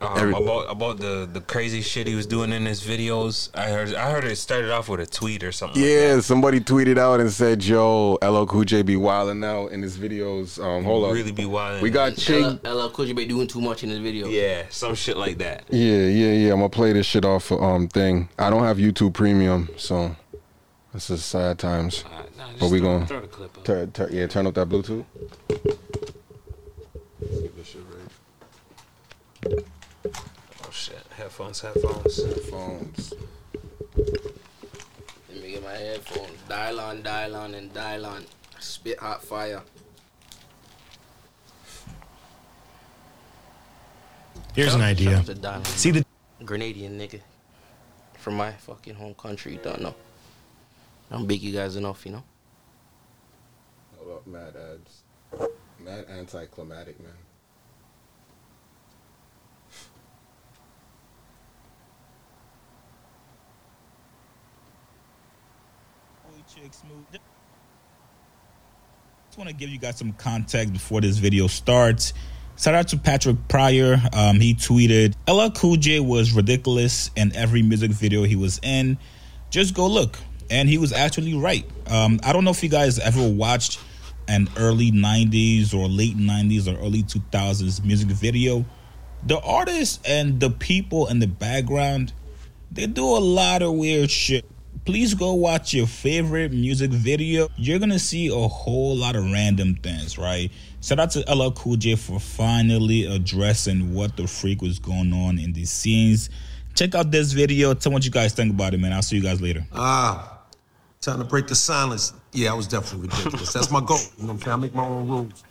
Um, Every- about about the the crazy shit he was doing in his videos. I heard I heard it started off with a tweet or something. like Yeah, that. somebody tweeted out and said, "Yo, LL Cool J be wilding out in his videos." Um, hold on, really be wild. we got Chig. LL Cool J be doing too much in this video. yeah, some shit like that. Yeah, yeah, yeah. I'm gonna play this shit off of, um thing. I don't have YouTube Premium, so this is sad times. Uh, nah, just we throw, gon- throw the clip up. Tur- tur- yeah, turn up that Bluetooth. Oh shit, headphones, headphones. Phones. Let me get my headphones. Dial on, dial on, and dial on. Spit hot fire. Here's an idea. out to Dial On. See the Grenadian nigga from my fucking home country. Don't know. I'm big you guys enough, you know. Hold up, mad ads. Mad anticlimactic, man. Just want to give you guys some context before this video starts. Shout out to Patrick Pryor. Um, he tweeted, "LL Cool J was ridiculous in every music video he was in. Just go look." And he was actually right. Um, I don't know if you guys ever watched an early '90s or late '90s or early 2000s music video. The artists and the people in the background, they do a lot of weird shit. Please go watch your favorite music video. You're gonna see a whole lot of random things, right? Shout out to LL Cool J for finally addressing what the freak was going on in these scenes. Check out this video. Tell me what you guys think about it, man. I'll see you guys later. Ah, time to break the silence. Yeah, I was definitely ridiculous. That's my goal. You know what I'm saying? I make my own rules.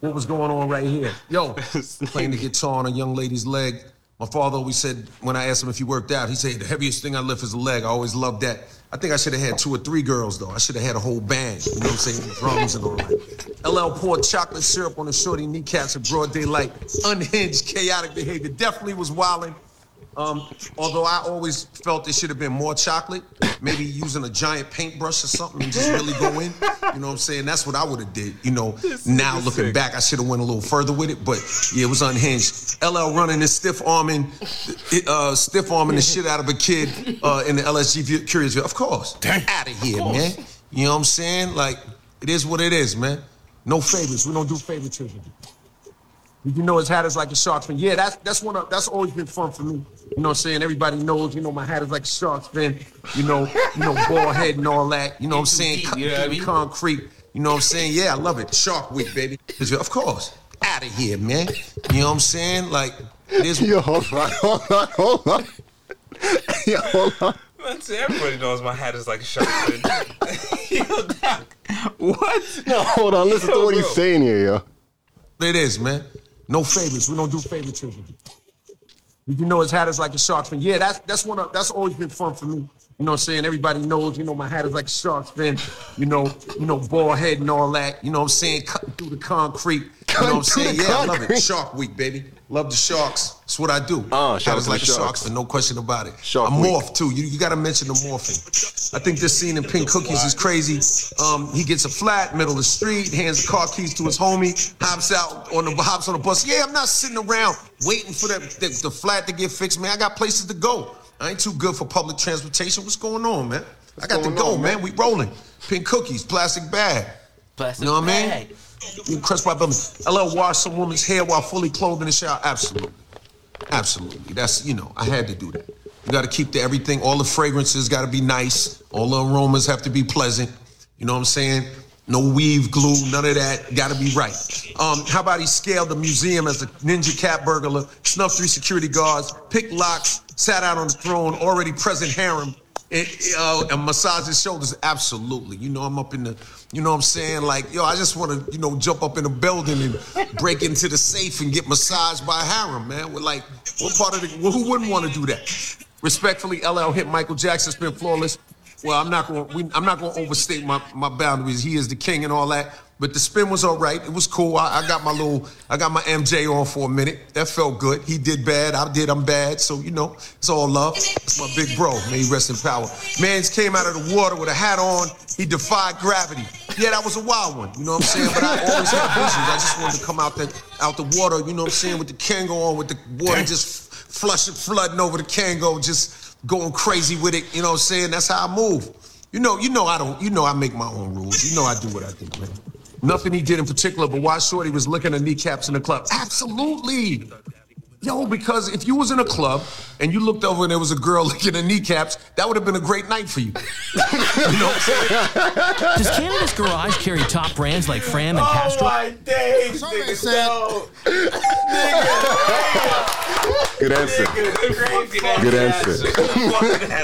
What was going on right here? Yo, [LAUGHS] playing the guitar on a young lady's leg. My father always said, when I asked him if he worked out, he said, the heaviest thing I lift is a leg. I always loved that. I think I should have had two or three girls, though. I should have had a whole band, you know what I'm saying? Drums and all that. LL poured chocolate syrup on the shorty kneecaps in broad daylight. Unhinged, chaotic behavior. Definitely was wilding. Um, although I always felt it should have been more chocolate, maybe using a giant paintbrush or something and just [LAUGHS] really go in. You know what I'm saying? That's what I would have did. You know, now looking back, I should have went a little further with it, but yeah, it was unhinged. LL running and stiff arming, uh, stiff arming the shit out of a kid uh, in the LSG vi- Curious. Of course, out of here, man. You know what I'm saying? Like it is what it is, man. No favors. We don't do favoritism. Did you know his hat is like a shark's fin? Yeah, that's that's one of that's always been fun for me. You know what I'm saying? Everybody knows, you know, my hat is like a shark's fin, you know, you know, ball head and all that. You know what I'm saying? deep, Cut you know what I mean? Concrete. You know what I'm saying? Yeah, I love it. Shark Week, baby. Of course. Out of here, man. You know what I'm saying? Like, there's [LAUGHS] Yo, hold on, hold on, hold on. [LAUGHS] Yo, hold on. Man, see, everybody knows my hat is like a shark fin. [LAUGHS] Yo, Doc, what? No, hold on. Listen to Yo, what he's saying here, yo. it is, man. No favorites. We don't do favoritism. You know his hat is like a shark's fin. Yeah, that's that's one of that's always been fun for me. You know what I'm saying? Everybody knows, you know, my hat is like a shark's fin, you know, you know, bald head and all that. You know what I'm saying? Cutting through the concrete. You know what I'm saying? through the Yeah, I love it. Shark week, baby. Love the sharks. That's what I do. Uh, Hat shout out is to like the a shark's Sharks. fin, no question about it. Shark I Week. morph too. You, you gotta mention the morphing. I think this scene in Pink Cookies is crazy. Um, he gets a flat, middle of the street, hands the car keys to his homie, hops out on the hops on the bus. Yeah, I'm not sitting around waiting for the, the, the flat to get fixed, man. I got places to go. I ain't too good for public transportation. What's going on, man? I got to go, on, man. man? We rolling. Pink cookies, plastic bag. Plastic You know what I mean? bag. You impressed by building. LL wash some woman's hair while fully clothed in the shower. Absolutely. Absolutely. That's, you know, I had to do that. You got to keep the everything, all the fragrances got to be nice. All the aromas have to be pleasant. You know what I'm saying? No weave glue, none of that. Got to be right. Um, how about he scaled the museum as a ninja cat burglar, snuffed three security guards, picked locks, sat out on the throne, already present harem, and, uh, and massage his shoulders? Absolutely. You know, I'm up in the, you know what I'm saying? Like, yo, I just want to, you know, jump up in a building and break into the safe and get massaged by harem, man. We're like, what part of the, who wouldn't want to do that? Respectfully, LL hit Michael Jackson, spin flawless. Well, I'm not going. I'm not going to overstate my, my boundaries. He is the king and all that. But the spin was all right. It was cool. I, I got my little. I got my MJ on for a minute. That felt good. He did bad. I did. I'm bad. So you know, it's all love. It's my big bro. May he rest in power. Man's came out of the water with a hat on. He defied gravity. Yeah, that was a wild one. You know what I'm saying? But I always had visions. I just wanted to come out the out the water. You know what I'm saying? With the Kangol on, with the water just flushing, flooding over the Kangol, just going crazy with it. You know what I'm saying? That's how I move. You know, you know I don't. You know I make my own rules. You know I do what I think, man. Nothing he did in particular, but why Shorty was licking her kneecaps in the club. Absolutely. Yo, because if you was in a club and you looked over and there was a girl [LAUGHS] licking her kneecaps, that would have been a great night for you. [LAUGHS] you know what I'm saying? Does Canada's Garage carry top brands like Fram and Castrol? Oh Castrol? my days, nigga. said- No. Good answer. Good answer.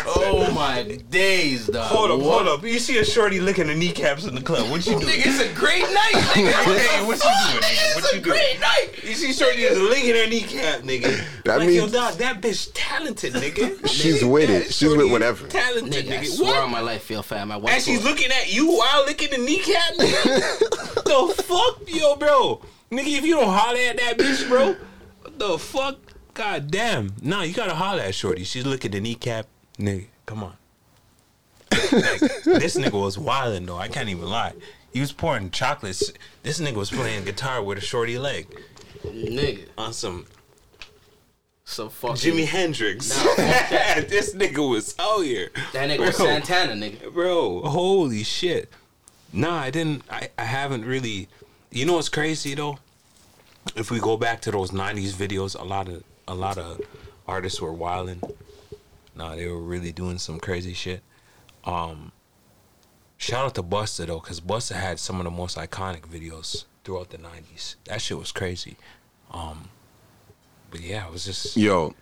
[LAUGHS] Oh my days, dog. Hold up, What? hold up. You see a shorty licking her kneecaps in the club. What you doing? Nigga, it's a great night, nigga. Hey, what you doing, nigga? What It's you a doing? great night. You see shorty is licking her kneecap, nigga. [LAUGHS] That like, yo, means- dog, that bitch talented, nigga. [LAUGHS] She's Nigga, with it. She's with whatever. Talented, Nigga, I swear What? on my life, feel fam. I And she's looking at you while licking the kneecap, nigga. [LAUGHS] the fuck, yo, bro. Nigga, if you don't holler at that bitch, bro, what the fuck? God damn. Nah, you gotta holler at Shorty. She's looking at the kneecap. Nigga, come on. like, this nigga was wilding though. I can't even lie. He was pouring chocolates. This nigga was playing guitar with a shorty leg nigga. on some So fucking Jimi Hendrix. Nah, [LAUGHS] this nigga was out here. That nigga was Santana, nigga. Bro, holy shit. Nah, I didn't I, I haven't really you know what's crazy though? If we go back to those nineties videos, a lot of a lot of artists were wilding. Nah, they were really doing some crazy shit. Um shout out to Busta though, cause Busta had some of the most iconic videos throughout the nineties. That shit was crazy. Um but yeah, it was just Yo,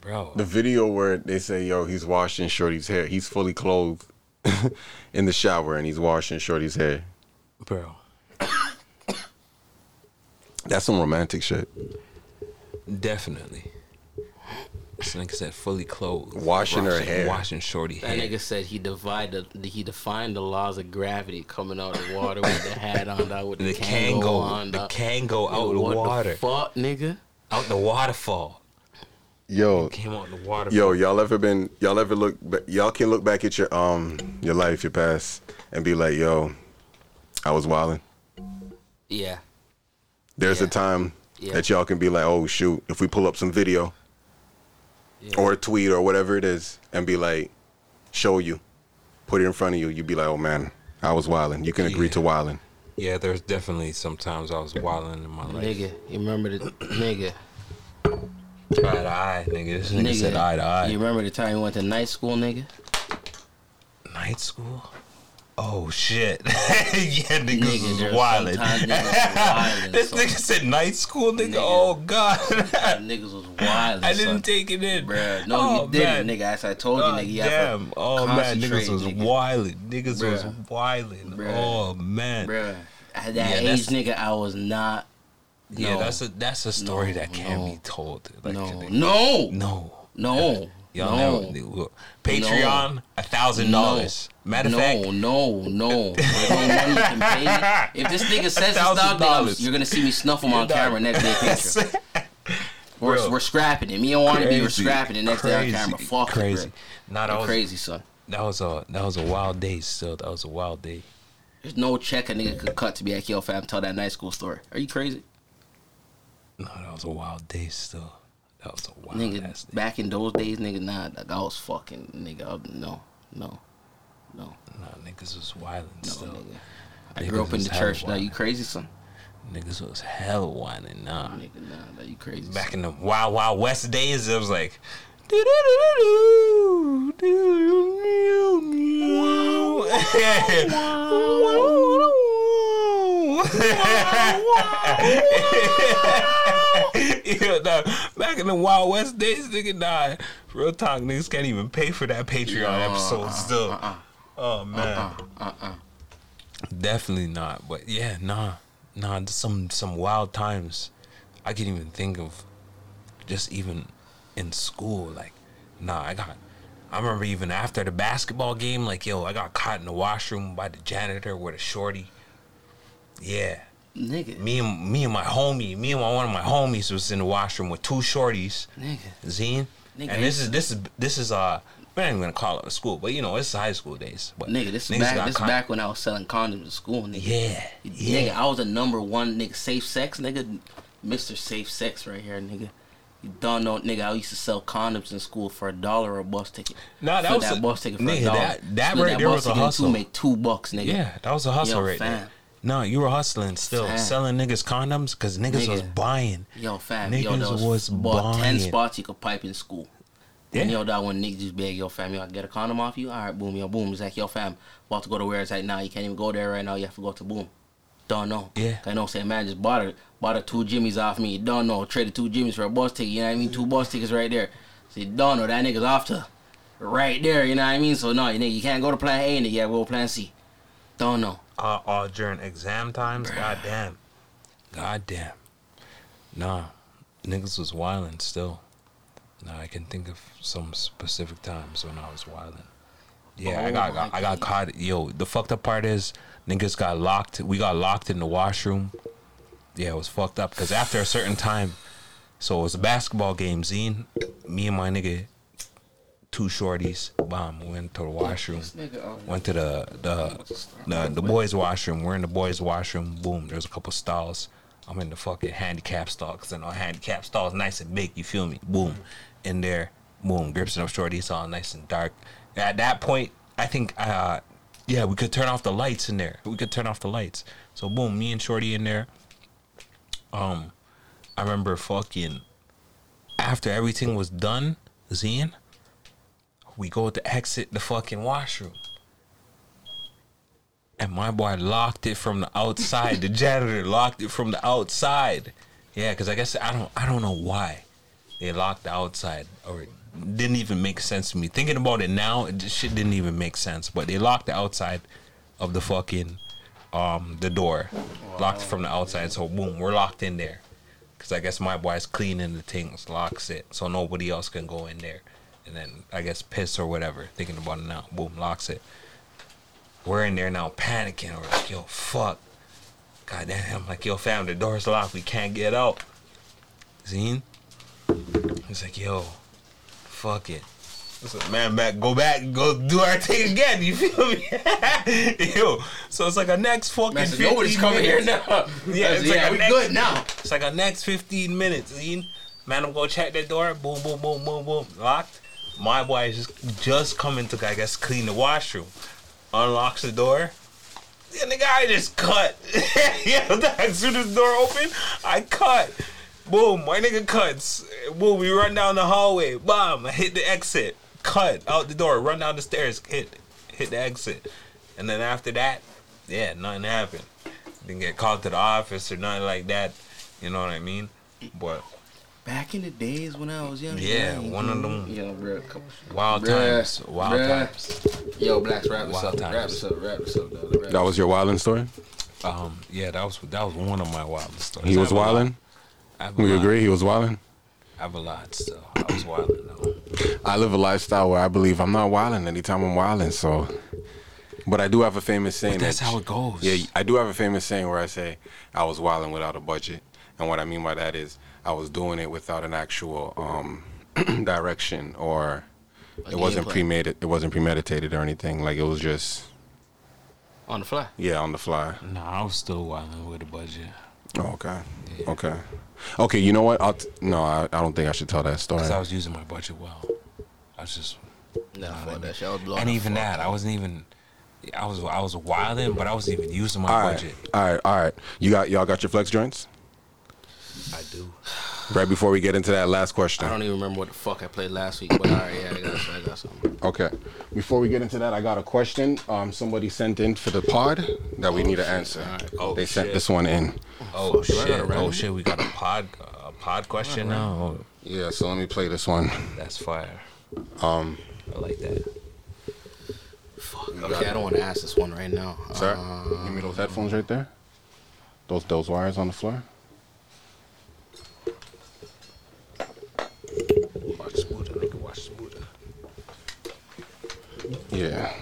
bro. the video where they say, yo, he's washing Shorty's hair. He's fully clothed [LAUGHS] in the shower and he's washing Shorty's hair. bro. [COUGHS] That's some romantic shit. Definitely. This nigga said fully clothed. Washing her hair. Washing shorty That hair. That nigga said he divided he defined the laws of gravity coming out of the water with the hat on, dog, with the, The Kangol, on, the dog. Kangol out Nigga, the water. The fuck, nigga. Out the waterfall. Yo, Came out the waterfall. yo, y'all ever been? Y'all ever look? Y'all can look back at your um your life, your past, and be like, yo, I was wilding. Yeah. There's Yeah. a time Yeah. that y'all can be like, oh shoot, if we pull up some video Yeah. or a tweet or whatever it is, and be like, show you, put it in front of you, you'd be like, oh man, I was wilding. You can agree to wilding. Yeah, there's definitely sometimes I was wilding in my life. Nigga, you remember the [CLEARS THROAT] nigga? Eye to eye, nigga. This nigga, said eye to eye. You remember the time you went to night school, nigga? Night school? Oh shit! [LAUGHS] yeah, niggas Nigga, was wildin'. niggas [LAUGHS] this son. nigga said night school, nigga. Oh god, [LAUGHS] niggas was wild. I didn't take it in, Bruh, no, oh, you didn't, man. nigga. As I told you, nigga, you have damn. Oh man, niggas was nigga. wildin'. Niggas was Bruh. wildin'. Bruh. Oh man, Bruh. At that Yeah, age, nigga, I was not. Yeah, no, that's a that's a story No, that can't no. be told. Like, no, nigga. no, no, no, Y'all no. nigga, Patreon, a thousand dollars. Matter of no, fact, no, no. [LAUGHS] No money you can pay me. If this nigga says dog, $1,000. you're gonna see me snuff him on camera next day picture. [LAUGHS] We're, Bro. we're scrapping it. Me and Wannabe, we're scrapping it next day on camera. Fuck crazy. Nah, that crazy, son. That was a that was a wild day. Still, that was a wild day. There's no check a nigga could cut to be like, yo, fam, tell that night school story. Are you crazy? No, that was a wild day. Still, that was a wild nigga, back in those days, nigga, nah, like, I was fucking, nigga, I- no, no, no. Nah, niggas was wild still. I Niggas grew up in the church. Now wild. you crazy, son? Niggas was hell whining. Nah, nigga, nah, nah, you crazy. Back in the Wild Wild West days, it was like. Yeah, nah, back in the Wild West days, nigga, nah, real talk, niggas can't even pay for that Patreon No, episode uh-uh, still. uh-uh. Oh man, uh-uh. uh-uh. definitely not. But yeah, nah, nah, some some wild times. I can't even think of just even in school. Like, nah, I got. I remember even after the basketball game, like, yo, I got caught in the washroom by the janitor with a shorty. Yeah. Nigga. Me and me and my homie, me and my, one of my homies was in the washroom with two shorties. Nigga. Zine. Nigga, and this is this is this is uh we're not even gonna call it a school, but you know, it's high school days. But Nigga, this is back. This is caught- back when I was selling condoms at school, nigga. Yeah, nigga, yeah. I was a number one nigga. Safe sex, nigga. Mister Safe Sex right here, nigga. You don't know, nigga. I used to sell condoms in school for a dollar a bus ticket. Nah, that was that a- bus ticket for nigga, a dollar. that- that right there bus was a in hustle. Two made two bucks, nigga. Yeah, that was a hustle Yo, right fam. there. No, you were hustling still, Fam. selling niggas condoms because niggas was Nigga. buying. Yo, fam. Niggas yo, there was, was about ten spots you could pipe in school. Yeah. And yo, that one nigga just beg, yo, fam, yo, I get a condom off you? All right, boom, yo, boom. It's like, yo, fam, about to go to where it's like, nah, you can't even go there right now. You have to go to boom. Don't know. Yeah. I know, say, man, just bought a, bought a two jimmies off me. Don't know. Traded two jimmies for a bus ticket. You know what I mean? Two bus tickets right there. See, don't know. That nigga's off to right there. You know what I mean? So, no, you nigga, you can't go to plan A and you gotta go to plan C. Don't know. Uh, all during exam times. God damn. God damn. Nah, niggas was wildin' still. Nah, I can think of some specific times when I was wildin'. Yeah, I Oh got, I got caught. Yo, the fucked up part is niggas got locked. We got locked in the washroom. Yeah, it was fucked up because after a certain time, so it was a basketball game. Zine, me and my nigga, two shorties, bomb, went to the washroom. oh, Went to the the the, the boys' washroom. We're in the boys' washroom. Boom. There's a couple stalls. I'm in the fucking handicap stall because I know handicap stall is nice and big. You feel me? Boom. In there. Boom. Grips and up shorty. It's all nice and dark. At that point, I think uh yeah, we could turn off the lights in there. We could turn off the lights. So boom, me and Shorty in there. Um, I remember fucking after everything was done, Zian, we go to exit the fucking washroom. And my boy locked it from the outside. the janitor locked it from the outside. Yeah, because I guess I don't I don't know why they locked the outside or it didn't even make sense to me. Thinking about it now, it just shit didn't even make sense. But they locked the outside of the fucking um the door, locked it from the outside. So boom, we're locked in there. Cause I guess my boy's cleaning the things, locks it, so nobody else can go in there. And then I guess piss or whatever. Thinking about it now, boom, locks it. We're in there now, panicking. We're like, yo, fuck. God damn, like, yo, fam, the door's locked. We can't get out. Zine? He's like, yo, fuck it. It's like, man, back, go back, go do our thing again. You feel me? [LAUGHS] yo, so it's like a next fucking. Man, so nobody's 15 coming here now. [LAUGHS] Yeah, it's Yeah, like a we next, good now. It's like a next 15 minutes. Zine. Man, I'm gonna check the door. Boom, boom, boom, boom, boom. Locked. My boy is just just coming to, I guess, clean the washroom. Unlocks the door. And the guy just cut. [LAUGHS] yeah, as soon as the door open, I cut. Boom, my nigga cuts. Boom, we run down the hallway. Bomb, I hit the exit. Cut out the door. Run down the stairs. Hit, hit the exit. and then after that, yeah, nothing happened. Didn't get called to the office or nothing like that. You know what I mean? But Back in the days when I was young. Yeah, man, one of them Yo, bro, come wild Bruh, times. Wild bruh. times. Yo, blacks, wrap this Wild up. times. Wrap this up. Wrap this up. dog. That was your wilding story. Um, yeah, that was that was one of my wildest stories. He was have wilding. I have a We lot. agree. He was wilding. I have a lot still. I was wilding though. I live a lifestyle where I believe I'm not wilding anytime I'm wilding. So, but I do have a famous saying. But that's that- how it goes. Yeah, I do have a famous saying where I say I was wilding without a budget, and what I mean by that is I was doing it without an actual um, [CLEARS THROAT] direction or A it wasn't premeditated. It wasn't premeditated or anything. Like it was just On the fly. yeah on the fly. No, I was still wilding with the budget. Oh, okay. Okay. Okay. You know what? I'll t- no, I, I don't think I should tell that story. Because I was using my budget well. I was just Nah, fuck that shit. I was blowing and even that, I wasn't even. I was I was wilding, but I wasn't even using my all right. budget. All right. All right. You got y'all got your flex joints. I do. Right before we get into that last question. I don't even remember what the fuck I played last week, but alright, yeah, I got, I got something. Okay. Before we get into that, I got a question. Um, somebody sent in for the pod that we need to answer. Oh, they sent this one in. Oh do shit! gotta Oh shit! We got a pod a pod question now. Oh, Yeah. So let me play this one. that's fire. Um, I like that. Okay, I don't want to ask this one right now. sir, Uh, give me those headphones right there. Those those wires on the floor. Watch smoother, nigga. Watch smoother. Yeah.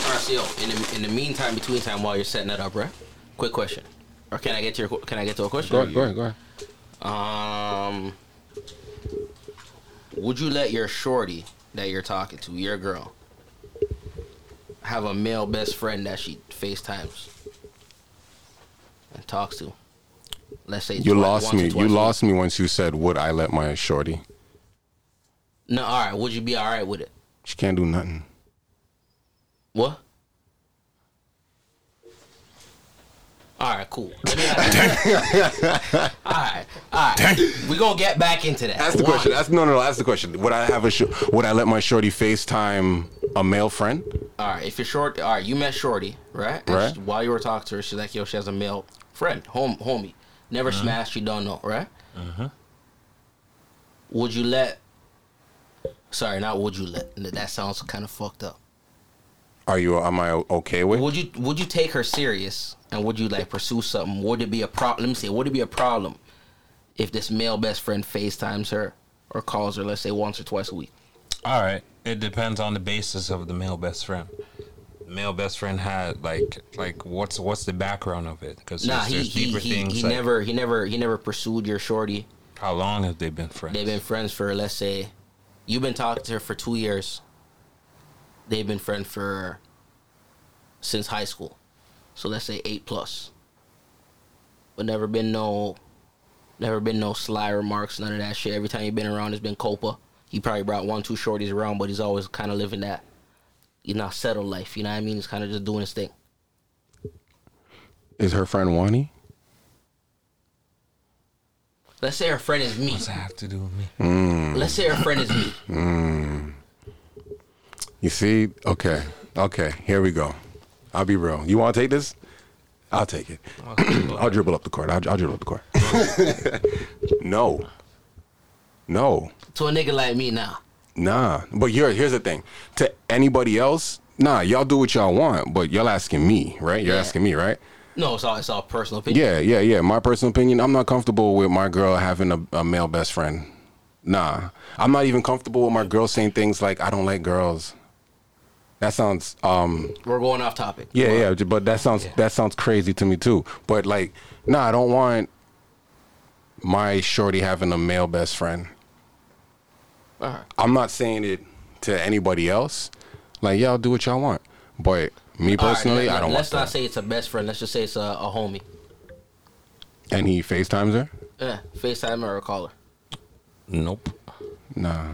Alright, so yo, in the, in the meantime, between time, while you're setting that up, right? Quick question. Or can I get to your, can I get to a question? Go ahead. Go ahead. Go ahead. Um, would you let your shorty that you're talking to, your girl, have a male best friend that she FaceTimes and talks to? Let's say You twi- lost me. You lost me once you said, "Would I let my shorty?" No, all right. Would you be all right with it? She can't do nothing. What? All right, cool. [LAUGHS] All right, all right. We gonna get back into that. Ask the question. Ask no, no, no. Ask the question. Would I have a? Sh- would I let my shorty FaceTime a male friend? All right, if you're short, all right, you met Shorty, right? And Right. she- while you were talking to her, she's like, "Yo, she has a male friend, home, homie, never Uh-huh. smashed, you don't know, right?" Would you let? Sorry, not would you let? That sounds kind of fucked up. Are you? Am I okay with? Would you would you take her serious and would you like pursue something? Would it be a problem? Let me see. Would it be a problem if this male best friend FaceTimes her or calls her, let's say once or twice a week? All right. It depends on the basis of the male best friend. Male best friend had like like what's what's the background of it? Because Nah, there's, he there's he deeper he, things. he like, never he never he never pursued your shorty. How long have they been friends? They've been friends for let's say you've been talking to her for two years. They've been friends for since high school. So let's say eight plus. But never been no never been no sly remarks, none of that shit. Every time you've been around it's been Copa. He probably brought one, two shorties around, but he's always kinda living that you know, settled life, you know what I mean? He's kinda just doing his thing. Is her friend Wani? Let's say her friend is me. What's that have to do with me? Mm. Let's say her friend is me. Mm. You see? Okay. Okay. Here we go. I'll be real. You want to take this? I'll take it. I'll dribble up the court. I'll, I'll dribble up the court. [LAUGHS] no. No. To a nigga like me now. Nah. But here, here's the thing. To anybody else, nah, y'all do what y'all want, but y'all asking me, right? You're Yeah. asking me, right? No, it's all it's all personal opinion. Yeah, yeah, yeah. My personal opinion, I'm not comfortable with my girl having a, a male best friend. Nah. I'm not even comfortable with my girl saying things like, I don't like girls. That sounds um We're going off topic. yeah, yeah, but that sounds that sounds crazy to me too. But like, nah, I don't want my shorty having a male best friend. Alright. I'm not saying it to anybody else. Like, y'all do what y'all want. But me All right, personally, let- I don't want Let's not that. say it's a best friend. Let's just say it's a, a homie. And he FaceTimes her? Yeah, FaceTime her or call her. Nope. Nah.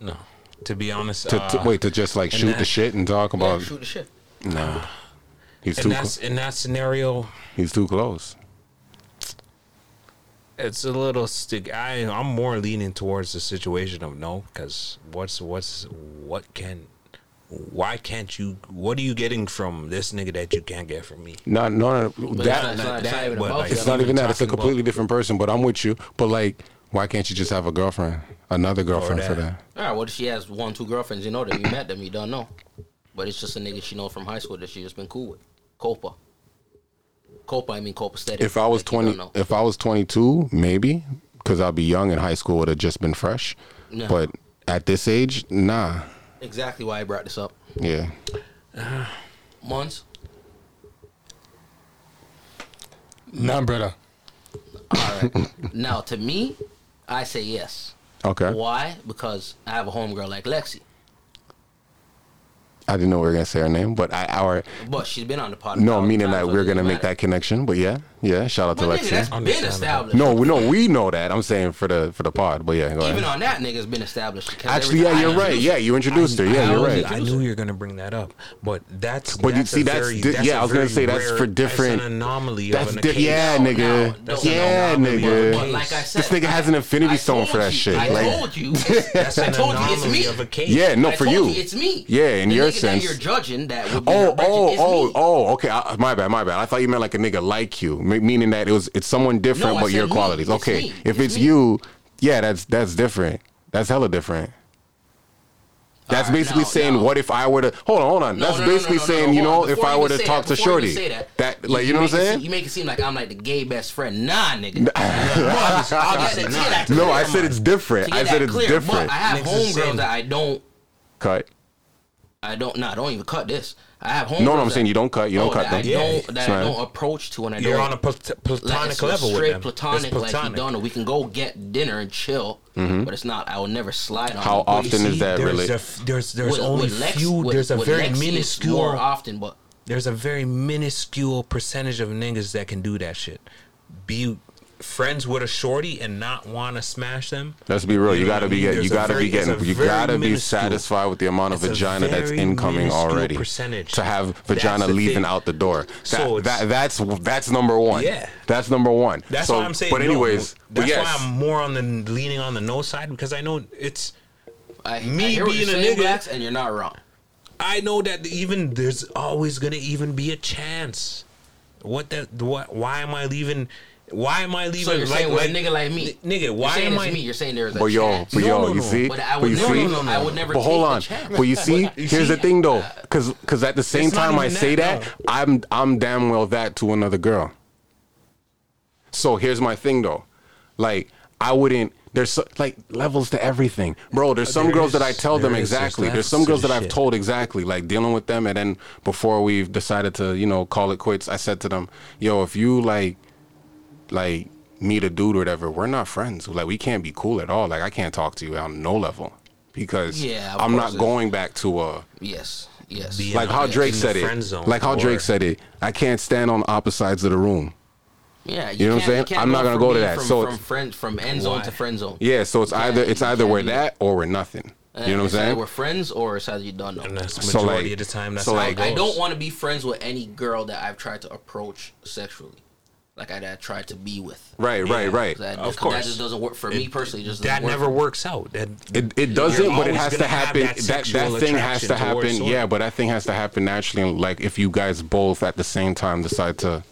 No. To be honest, To, to uh, wait to just like and shoot the shit and talk about shoot the shit. Nah. He's in too that clo- in that scenario, he's too close. It's a little stick. I I'm more leaning towards the situation of no, because what's what's what can, why can't you? What are you getting from this nigga that you can't get from me? No, no, no that, it's not, it's not even but, about like, it's that. not even that. It's a talking about- completely different person. But I'm with you. But like, why can't you just have a girlfriend, another girlfriend for that. that? All right, what if she has one, two girlfriends? You know them, you met them, you don't know. But it's just a nigga she knows from high school that she just been cool with. Copa. Copa, I mean Copa Steady. If I was Like, 20, if I was 22, maybe because I'd be young and high school would have just been fresh. Yeah. But at this age, nah. Exactly why I brought this up. Yeah. [SIGHS] Months. Nah, brother. All right. [LAUGHS] now, to me, I say yes. Okay. Why? Because I have a homegirl like Lexi. I didn't know we were gonna say her name, but I our But she's been on the podcast. no meaning that we're gonna make that connection. But yeah, yeah. Shout out to But nigga, that's Lexi. been established. No, we no, we know that. I'm saying for the for the pod. But yeah, go Even ahead. on that, nigga's been established. Actually, yeah, you're right. Yeah, you introduced her. Yeah, I you're knew- right. I knew you were gonna bring that up, but that's. But you see, that's very, di- that's yeah, I was gonna say that's rare- for different. That's an anomaly That's di- yeah, nigga. yeah, an anomaly of nigga. like I said, this nigga has an infinity stone for that shit. I Like, told you. That's I an told you it's anomaly me. of a case. yeah, no, for you. It's me. Yeah, and the your nigga sense. That you're judging that would be Oh, your oh, oh, me. oh. Okay, I, my bad, my bad. I thought you meant like a nigga like you, me- meaning that it was it's someone different, No, but your me. qualities. It's okay, me. if It's it's me. you, yeah, that's that's different. That's hella different. That's Alright, basically now- saying, now- what if I were to hold on, hold on. No, that's no, no, basically no, no, saying, no, you know, on. if I were to talk that, to Shorty, that, that like you know what I'm saying? seem- you make it seem like I'm like the gay best friend. Nah, nigga. Obviously, obviously not. No, I said it's different. I said it's different. I have Niggas is saying- homegirls that I don't. Cut. I don't. Nah, don't even cut this. I have homegirls. No, no, I'm that- saying you don't cut. You don't oh, cut that them. I don't. That I don't approach to, and I You're don't. on a plat- like, platonic it's a level with straight them. platonic, It's like he platonic. done. it. We can go get dinner and chill, but it's not. I will never slide on. Mm-hmm. How him. But often you is see, that there's really? A, f- there's there's with- only with Lex- few. with- there's a very Lexi, it's minuscule. more often, but there's a very minuscule percentage of niggas that can do that shit. Be friends with a shorty and not want to smash them. Let's be real. You, know gotta be mean? you gotta very- be getting you gotta be satisfied with the amount of it's vagina that's incoming already. percentage. To have vagina leaving thing. out the door. That, So that that's that's number one. Yeah. That's number one. That's so, why I'm saying. But no. anyways, but that's yes. why I'm more on the leaning on the no side because I know it's. I, Me I being a saying, nigga- Blacks, and you're not wrong. I know that even there's always gonna even be a chance. What that? What? Why am I leaving? Why am I leaving? So you're saying with a nigga like me, N- nigga? You're Why saying am it's I? me? You're saying there's a But yo, chance. but yo, no, you see, But I but would you never. see, no, no, I would never. but hold on. The chance. But you see, You here's see? the thing though, because because at the same It's time I say that, that, I'm I'm damn well that to another girl. So here's my thing though, like I wouldn't. There's so, like levels to everything, bro. There's some There girls that I tell them there is, there's exactly. There's some girls the that I've shit. told exactly, like dealing with them, and then before we've decided to, you know, call it quits, I said to them, "Yo, if you like, like meet a dude or whatever, we're not friends. Like we can't be cool at all. Like I can't talk to you on no level because Yeah, I'm not going back to a." Yes. Yes. Be- like how Drake the said friend it. zone, Like how Drake said it. I can't stand on opposite sides of the room. Yeah, You know what I'm saying? I'm not gonna go to that. From, So from friend from end zone Why? to friend zone. Yeah, so it's You either it's either we're that or we're nothing. Uh, You know what I'm saying? We're friends or it's either you don't know. And that's So, majority like- of the time. That's so, how like, it goes. I don't want to be friends with any girl that I've tried to approach sexually, like I that I tried to be with. Right, right, right. That, Of that course. just doesn't work for me personally. Just That work never works out. That It, it doesn't, but it has to happen. that That that, thing has to happen. someone. Yeah, but that thing has to happen naturally. Like if you guys both at the same time decide to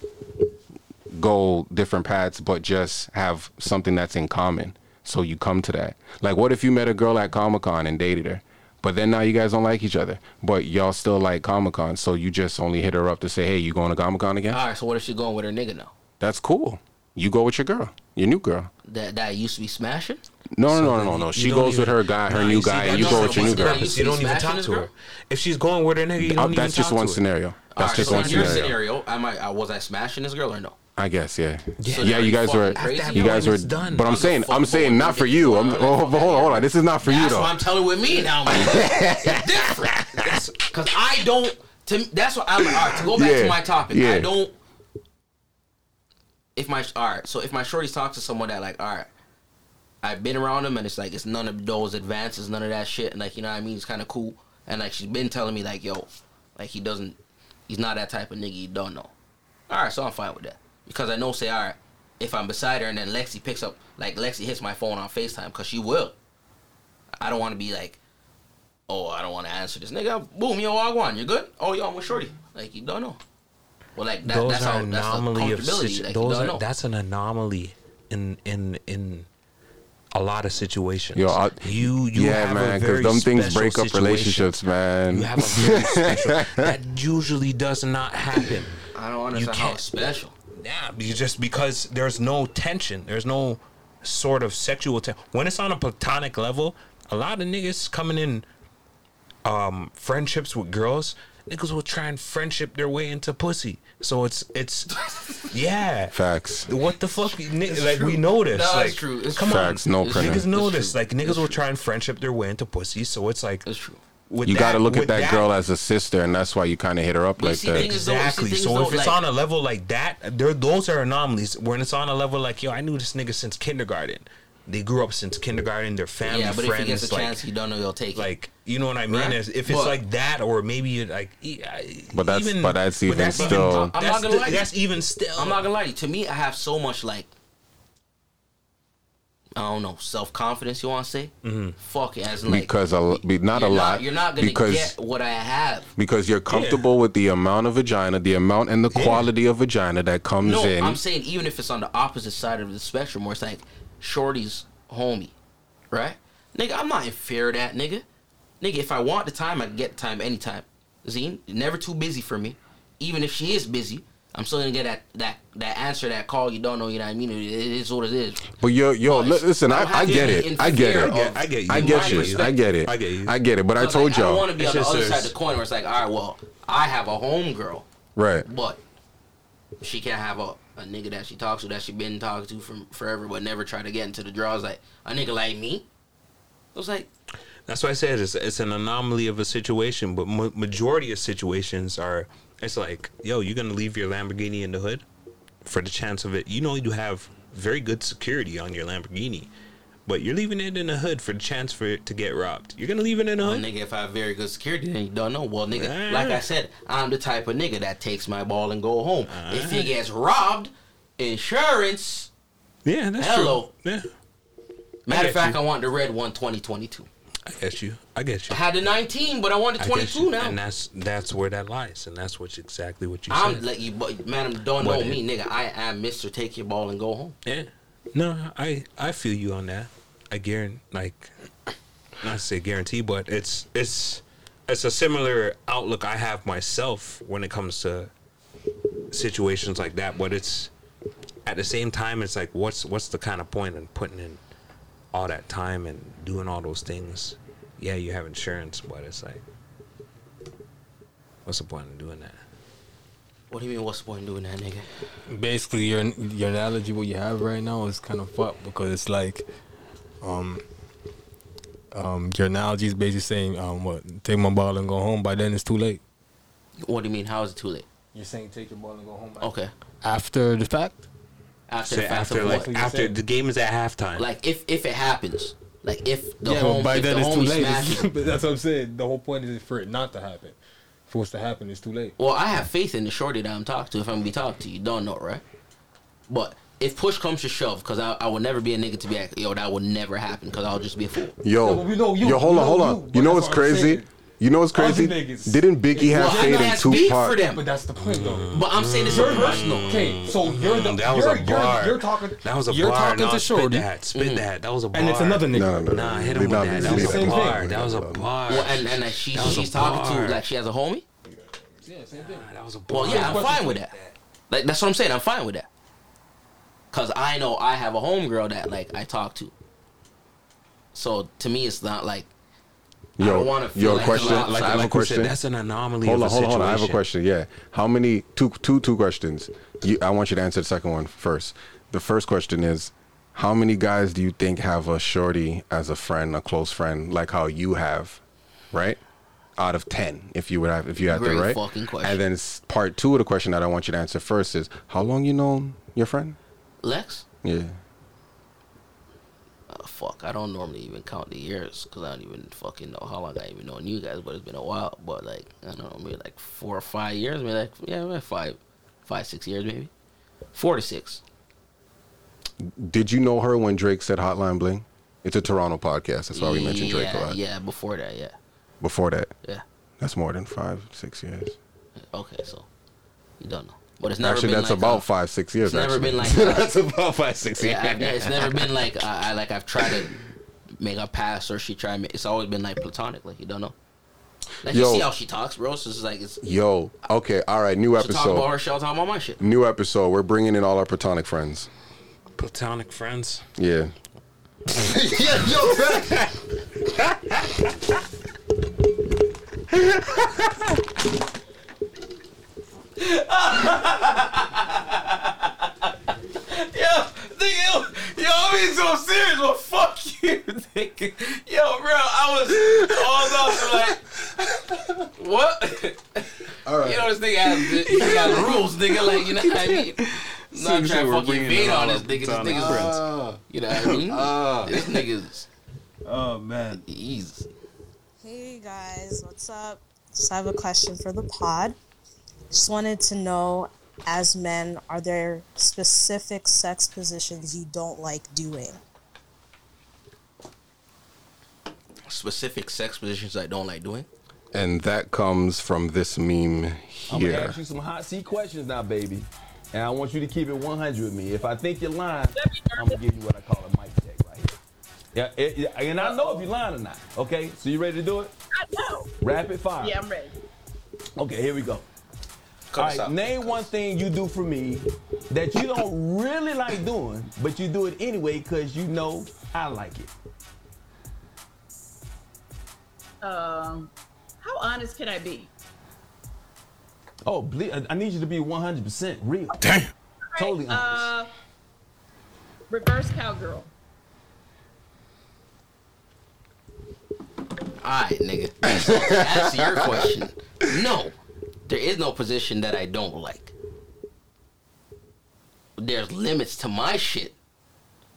go different paths, but just have something that's in common, so you come to that. Like, what if you met a girl at Comic Con and dated her? But then now you guys don't like each other, but y'all still like Comic Con, so you just only hit her up to say, "Hey, you going to Comic Con again?" All right, so what if she going with her nigga now? That's cool. You go with your girl, your new girl. That that used to be smashing. No, So no, no, no, no. She don't goes with her guy, her Nah, new guy, and you go with your new girl. you You don't even talk to her. If she's going with her nigga, you Uh, don't even that's just talk one to her. scenario. That's Alright, just so one in your scenario. scenario, am I, uh, was I smashing this girl or no? I guess, yeah. So yeah, you you guys were, crazy? you guys were done. But I'm saying, I'm saying not for you. I'm, oh, but hold on, hold on. This is not for you That's though. what I'm telling with me now, man. [LAUGHS] it's different. Because I don't. To that's what I'm. All right, to go back Yeah, to my topic, yeah. I don't. If my all right, so if my shorty talks to someone that like, all right, I've been around him and it's like it's none of those advances, none of that shit, and like you know what I mean, it's kind of cool, and like she's been telling me like, yo, like he doesn't, he's not that type of nigga you don't know. All right, so I'm fine with that because I know, say, all right, if I'm beside her and then Lexi picks up, like Lexi hits my phone on Facetime, because she will. I don't want to be like, oh, I don't want to answer this nigga. Boom, yo, Wagwan, you good? Oh, yo, I'm with Shorty. Like you don't know. Well, like that, those that's are how that's the anomaly of comfortability. situ- like, those are know. that's an anomaly in in in a lot of situations. Yo, I, you you yeah, have man, because very them things break up situation. relationships, man. You have a very [LAUGHS] special that usually does not happen. I don't You understand how special. Yeah, because just because there's no tension, there's no sort of sexual tension. When it's on a platonic level, a lot of niggas coming in um friendships with girls, niggas will try and friendship their way into pussy. So it's it's [LAUGHS] yeah. Facts. What the fuck? Ni- like we know this. No, like, true. It's come true. Facts, no It's printer. Niggas know It's this. true. Like niggas will try and friendship their way into pussy. So it's like That's true. with You got to look at with that, girl as a sister, and that's why you kind of hit her up like that. thing is, though, you see, Exactly. So though, if it's like- on a level like that, there those are anomalies. When it's on a level like yo, I knew this nigga since kindergarten. They grew up since kindergarten. Their family, Yeah, but friends, if he gets a like, chance, you don't know he'll take it. like you know what I mean. Right. If it's But- like that, or maybe it, like, I- But that's- even, but that's even still- I'm not that's, gonna lie to you. that's even still. I'm not gonna lie to me, I have so much like I don't know self confidence. You want to say? Mm-hmm. Fuck it, as like because a, be, not a you're lot. you're not gonna because get what I have. because you're comfortable with the amount of vagina, the amount and the quality of vagina that comes No, in. I'm saying even if it's on the opposite side of the spectrum, where it's like Shorty's homie, right? Nigga, I'm not in fear of that, nigga. Nigga, if I want the time, I can get the time anytime. Zine, never too busy for me. Even if she is busy, I'm still gonna get that that that answer, that call. You don't know, you know what I mean? It, it is what it is. But yo, yo, But listen, I I, don't I get it. I get it. I get you. I get my you. I get it. I get you. I get it. But I Because, told like, I don't y'all. want to be on the other there's- side of the coin where it's like, all right, well, I have a home girl, Right. but she can't have a, a nigga that she talks to that she been talking to from forever, but never try to get into the draws. Like a nigga like me, it was like, That's why I said it's, it's an anomaly of a situation, but ma- majority of situations are it's like, yo, you're gonna leave your Lamborghini in the hood for the chance of it. You know, you have very good security on your Lamborghini, but you're leaving it in the hood for the chance for it to get robbed. You're gonna leave it in the well, hood. nigga, if I have very good security, then you don't know. Well, nigga, Ah. like I said, I'm the type of nigga that takes my ball and go home. If he gets robbed, insurance. Yeah, that's Hello. true. Yeah, Matter of fact, you. I want the red one 2022. I get you. I get you. I had the 19, but I want the I get 22 now. and that's that's where that lies, and that's what's exactly what you say. I'm said. like you, but madam, don't But know it- me, nigga. I am Mister Take Your Ball and Go Home. Yeah. No, I I feel you on that. I guarantee, like, not to say guarantee, but it's it's it's a similar outlook I have myself when it comes to situations like that. But it's at the same time, it's like, what's what's the kind of point in putting in all that time and doing all those things? Yeah, you have insurance, but it's like, what's the point in doing that? What do you mean? What's the point in doing that, nigga? basically your your analogy what you have right now is kind of fucked because it's like um um your analogy is basically saying um what take my ball and go home by then it's too late What do you mean? How is it too late? you're saying take your ball and go home Okay. after the fact After So the fact after of like what? after the game is at halftime. Like if if it happens, like if the yeah home but by if then the it's too late smashes. [LAUGHS] but that's what I'm saying the whole point is for it not to happen for what's to happen it's too late Well, I have faith in the shorty that I'm talking to. If I'm gonna be talking to you, don't know, right? But if push comes to shove, because I, I would never be a nigga to be like, yo, that would never happen, because I'll just be a fool. Yo, No, you. yo, hold We on, hold you, on. but You know that's what's what crazy? saying. You know what's crazy? Didn't Biggie have Well, I Fade in that's two beef for them. but that's the point though But I'm saying it's You're- personal. okay so you're the Mm, that was you're, a bar. You're, you're talking That was a you're bar. talking no, to spit shorty that. Spit that. That was a bar. and it's another nigga No, no, no. Nah, hit him with that. That was a bar. That was a bar. Well, and and that she, That was a she's talking to like she has a homie. yeah same thing That was a bar. Well, yeah, I'm fine with that. Like that's what I'm saying. I'm fine with that. Cause I know I have a homegirl that like I talk to. So to me, it's not like I Yo, don't wanna feel yo, like question. I'm Like, I have like a question. Said, that's an anomaly. hold of on, a hold on, hold on. I have a question. Yeah. How many? Two, two, two questions. You, I want you to answer the second one first. The first question is, how many guys do you think have a shorty as a friend, a close friend, like how you have, right? Out of ten, if you would have, if you had to, Great right? fucking question. And then part two of the question that I want you to answer first is, how long you known your friend? Lex. Yeah. Uh, fuck, I don't normally even count the years because I don't even fucking know how long I even known you guys, but it's been a while. But like I don't know, maybe like four or five years, maybe like yeah, maybe five, five six years maybe, four to six. Did you know her when Drake said Hotline Bling? It's a Toronto podcast. That's why we mentioned Drake a lot. Yeah, before that, yeah. Before that, Yeah. that's more than five, six years. Okay, so you don't know. But it's never Actually, been that's like about uh, five, six years. It's never actually. been [LAUGHS] like uh, that's about five, six years. yeah, I- it's never been like [LAUGHS] uh, I like I've tried to make a pass or she tried. to make- It's always been like platonic. Like you don't know. Like Yo. you see how she talks, bro. So it's like it's Yo, okay, all right, new she'll talk about her, episode. she'll talk about my shit. New episode. We're bringing in all our platonic friends. Platonic friends. Yeah. [LAUGHS] yeah, yo, Yo, nigga, yo, yo, I'm being so serious, but fuck you, nigga. Yo, bro, I was all off like, what? All right. You know this nigga has, he got rules, nigga. Like, you know what I [LAUGHS] mean? I'm not trying to fucking invade on this nigga. This nigga's friends. You know what I mean? this nigga's. Oh man. He's. Hey guys, what's up? Just have a question for the pod. Just wanted to know, as men, are there specific sex positions you don't like doing? Specific sex positions I don't like doing. And that comes from this meme here. I'm gonna ask you some hot seat questions now, baby. And I want you to keep it 100 with me. If I think you're lying, I'm gonna give you what I call a mic check right here. Yeah, it- it- and I know if you're lying or not. Okay, so you ready to do it? I know. Rapid fire. Yeah, I'm ready. Okay, here we go. Cut All out. name one thing you do for me that you don't really like doing, but you do it anyway because you know I like it. Um, how honest can I be? Oh, ble- I- I need you to be 100% real. Damn. Totally honest. Uh, reverse cowgirl. Alright, nigga. So, to answer your question, no. There is no position that I don't like. There's limits to my shit.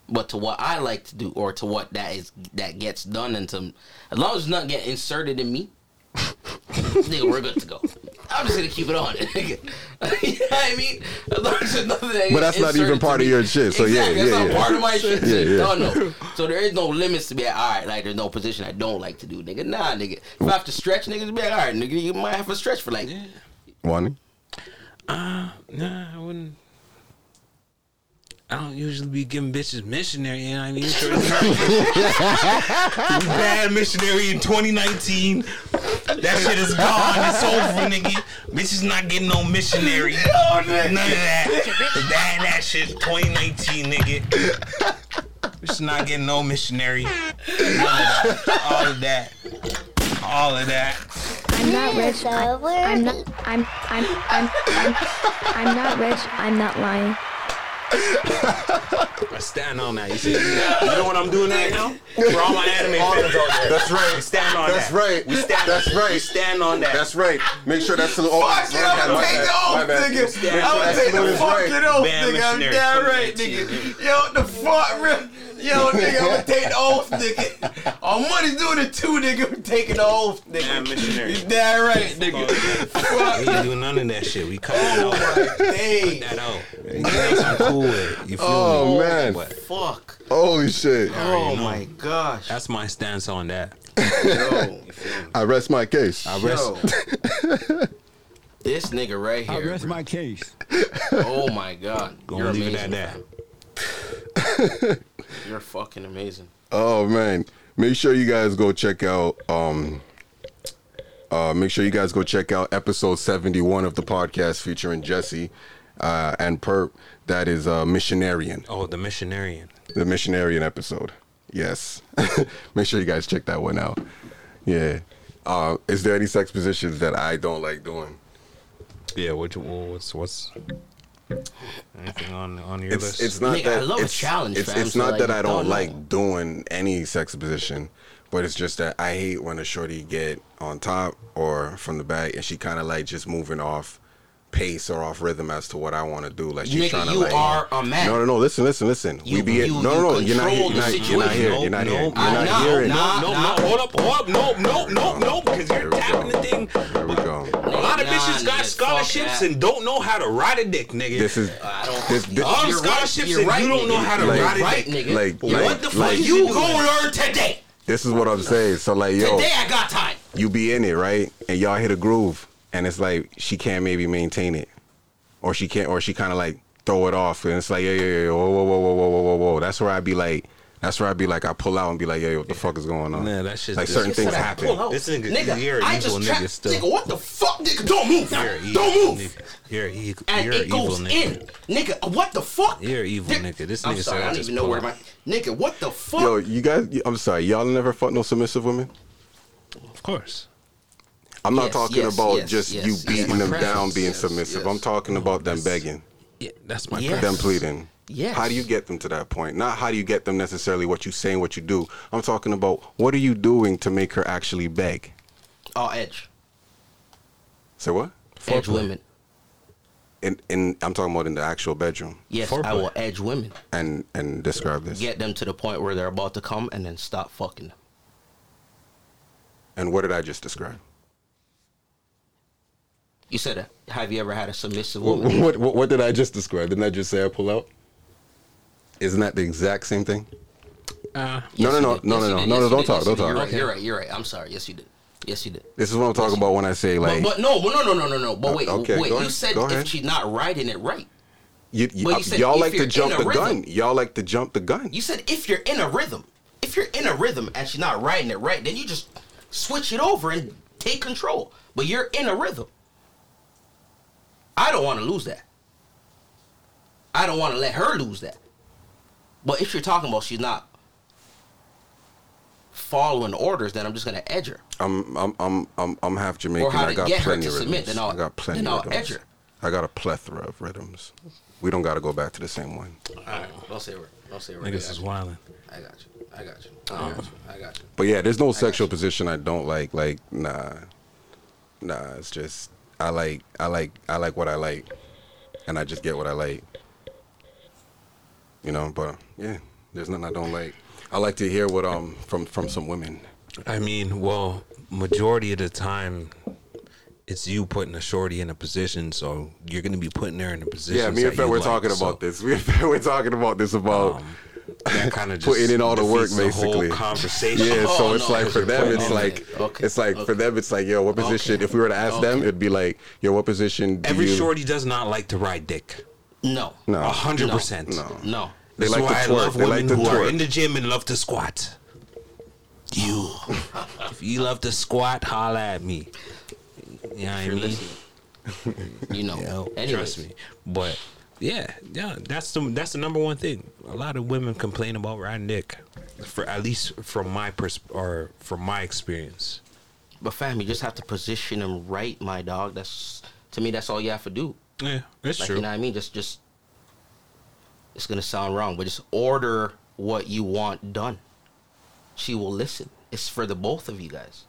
But to what I like to do or to what that is that gets done into as long as it's not getting inserted in me, [LAUGHS] nigga, we're good to go. I'm just gonna keep it on it, [LAUGHS] nigga. [LAUGHS] you know what I mean? As long nothing that But that's not even part of your shit, so yeah, Exactly, yeah, that's not yeah. part of my shit. Yeah, yeah. No, no. So there is no limits to be like, all right, like there's no position I don't like to do, nigga. Nah, nigga. If I have to stretch, niggas be like, all right, nigga, you might have to stretch for like. One. Uh, nah, I wouldn't. I don't usually be giving bitches missionary, you know what I mean? [LAUGHS] Sure, bad missionary in 2019. That shit is gone. It's over, nigga. Bitches not getting no missionary. [LAUGHS] None of that. That that shit 2019, nigga. Bitches not getting no missionary. None of that. All of that. All of that. I'm not rich. I, I'm not. I'm. I'm. I'm. I'm. I'm not rich. I'm not lying. I stand on that. You see, you know what I'm doing right now? For all my anime fans out there. That's right. We stand on That's that. right. We stand. That's right. We stand on that. That's right. Make sure that's the. Oh, Fuck my it, I'm bad, my gonna take bad, the oath, my bad. nigga. Make sure I'm gonna that take the salute is right. fucking oath, Bam nigga. I'm missionary damn right, 2019, nigga. Yo, the fuck, real. Yo, [LAUGHS] nigga, I'm gonna take the oath, nigga. All money's doing it too, nigga. I'm taking the oath, nigga. Bam missionary. You damn right, nigga. We ain't doing none of that shit. We cut that out. Hey, Cut that out. We got cool with it. You feel Oh me? man. But fuck. Holy shit. Oh my gosh. that's my stance on that. Yo, [LAUGHS] I rest my case. I rest. yo. This nigga right here. I here. rest my case. Oh my god. Gonna You're leave it at fam. [LAUGHS] You're fucking amazing. Oh man. Make sure you guys go check out um uh make sure you guys go check out episode 71 of the podcast featuring Jesse uh and Perp. That is uh Missionarian. Oh, the missionarian. The Missionarian episode. Yes. [LAUGHS] make sure you guys check that one out. Yeah. Uh is there any sex positions that I don't like doing? Yeah. What? What's what's anything on on your It's list? it's not Nigga, that I love a challenge, It's, fam, it's so, not like, that I don't don't like doing any sex position, but it's just that I hate when a shorty get on top or from the back and she kind of like just moving off pace or off rhythm as to what I want to do. Like she's Nigga, trying to you like. are a man. No, no, no. Listen, listen, listen. we be you- no, no, you no. You're not, control you're not, you're not here. You're not here. You're no, not no, hearing. no, no, no, hold up, hold up, no, no, no, no, because you're tapping the thing. Here we go. A lot of bitches got scholarships and don't know how to ride a dick, nigga. This is I don't. this. this All You're right, scholarships and right, you don't know how to Like- ride a right, dick. nigga. like, what the fuck like, you gonna learn today? This is what I'm saying. So like, yo, Today I got time. you be in it, right? And y'all hit a groove, and it's like she can't maybe maintain it, or she can't, or she kind of like throw it off, and it's like, yeah, yeah, yeah, whoa, whoa, whoa, whoa, whoa, whoa, whoa, whoa. That's where I'd be like, that's where I'd be like, I pull out and be like, yeah, what the fuck is going on? Nah, that shit's like certain You things happen. This nigga- nigga, you're an I evil just nigga trapped. still. Nigga, what the fuck, nigga? Don't move. now. You're an Don't move. nigga. You're, a e- And you're it evil goes nigga. in, nigga. What the fuck? You're an evil Thi- nigga. This I'm nigga sorry, said I I don't just even know where my nigga. What the fuck? Yo, you guys, I'm sorry, y'all never fuck no submissive women. Of course. I'm not Yes, talking yes, about yes, just yes, you beating them presence, down, being yes, submissive. yes. I'm talking about them begging, Yeah, that's my Yes. them pleading. Yes. How do you get them to that point? Not how do you get them necessarily what you say and what you do. I'm talking about what are you doing to make her actually beg? Oh, edge, Say what? edge women. In, in I'm talking about in the actual bedroom. Yes, I will edge women. And and describe this. Get them to the point where they're about to come, and then stop fucking them. And what did I just describe? You said, uh, "Have you ever had a submissive What, woman?" what, what, what did I just describe? Didn't I just say I pull out? Isn't that the exact same thing? Uh, no, no, no, no, no, Yes, you no, did. no, Yes, no, you don't talk, Yes, don't you did. You're talk. right. You're right. You're right. I'm sorry. Yes, you did. Yes, you did. This is what I'm talking about when I say like, but, but no, no, no, no, no, no. But wait, Okay, wait. You ahead, said if she's not riding it right. you, you, But you said y'all if like to you're jump in a the gun. Y'all like to jump the gun. You said if you're in a rhythm, if you're in a rhythm and she's not riding it right, then you just switch it over and take control. But you're in a rhythm. I don't want to lose that. I don't want to let her lose that. But if you're talking about she's not following orders, then I'm just gonna edge her. I'm I'm I'm I'm I'm half Jamaican. Or how I got get her plenty to of submit, rhythms. then I'll- I got plenty then of I'll rhythms. edge her. I got a plethora of rhythms. We don't got to go back to the same one. All right, don't say a word. Don't say a word. Niggas is got you. wildin'. I got you. I got you. I got you. I got you. But yeah, there's no sexual position I don't like. Like nah, nah. It's just I like I like I like what I like, and I just get what I like. You know, but yeah, there's nothing I don't like. I like to hear what um from from some women. I mean, well, majority of the time, it's you putting a shorty in a position, so you're gonna be putting her in a position. Yeah, me and Fed were talking about this. [LAUGHS] Me and Fed were talking about this about Um, that kind of putting in all the work, defeats the whole basically. conversation. Yeah, so Oh, it's no, like for you're them, putting it's like it. Okay, it's like for them, it's like yo, what position? Okay. If we were to ask them, it'd be like yo, what position? Do Every you? shorty does not like to ride dick. No. No, A 100% no. No. They That's like to why I love They women like to who are in the gym and love to squat. You, [LAUGHS] if you love to squat, holla at me. You know what I mean? You know. Yo, Anyways. trust me. But yeah, yeah, that's the that's the number one thing. A lot of women complain about riding dick, for at least from my pers or from my experience. But fam, you just have to position them right, my dog. That's to me. That's all you have to do. Yeah, that's like true. you know what I mean. Just, just. It's gonna sound wrong, but just order what you want done. She will listen. It's for the both of you guys.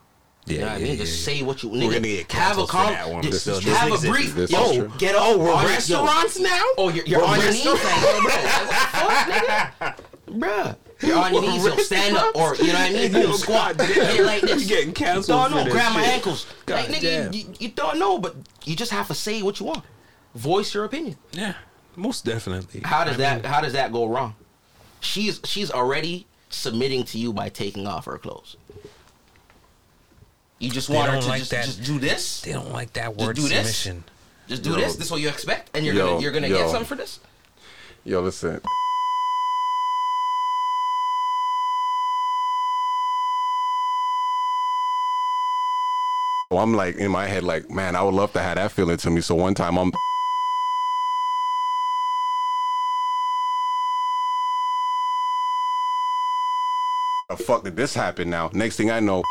You know what I mean? Just say what you. We're gonna get have a for that one, just this have a brief. This Yo, get up. Oh, we're on- yo. restaurants now? Oh, you're, you're on your knees, restaurants? like, yo, bro. What the fuck, nigga? Bruh. You're on your knees, yo, stand up, or you know what I mean? [LAUGHS] Boom, Yo, squat. Get like this. You getting canceled Don't for know. Grab my shit. ankles. Like, nigga, you, you, you don't know, but you just have to say what you want. Voice your opinion. Yeah, most definitely. How does I that mean, how does that go wrong? She's she's already submitting to you by taking off her clothes. You just want her don't to like just, that. just do this. They don't like that word Just word do this? Just do Yo. this. This is what you expect, and you're Yo, gonna you're gonna yo. get something for this. Yo, listen. I'm like in my head, like, man, I would love to have that feeling to me. So one time I'm the fuck did this happen now? Next thing I know,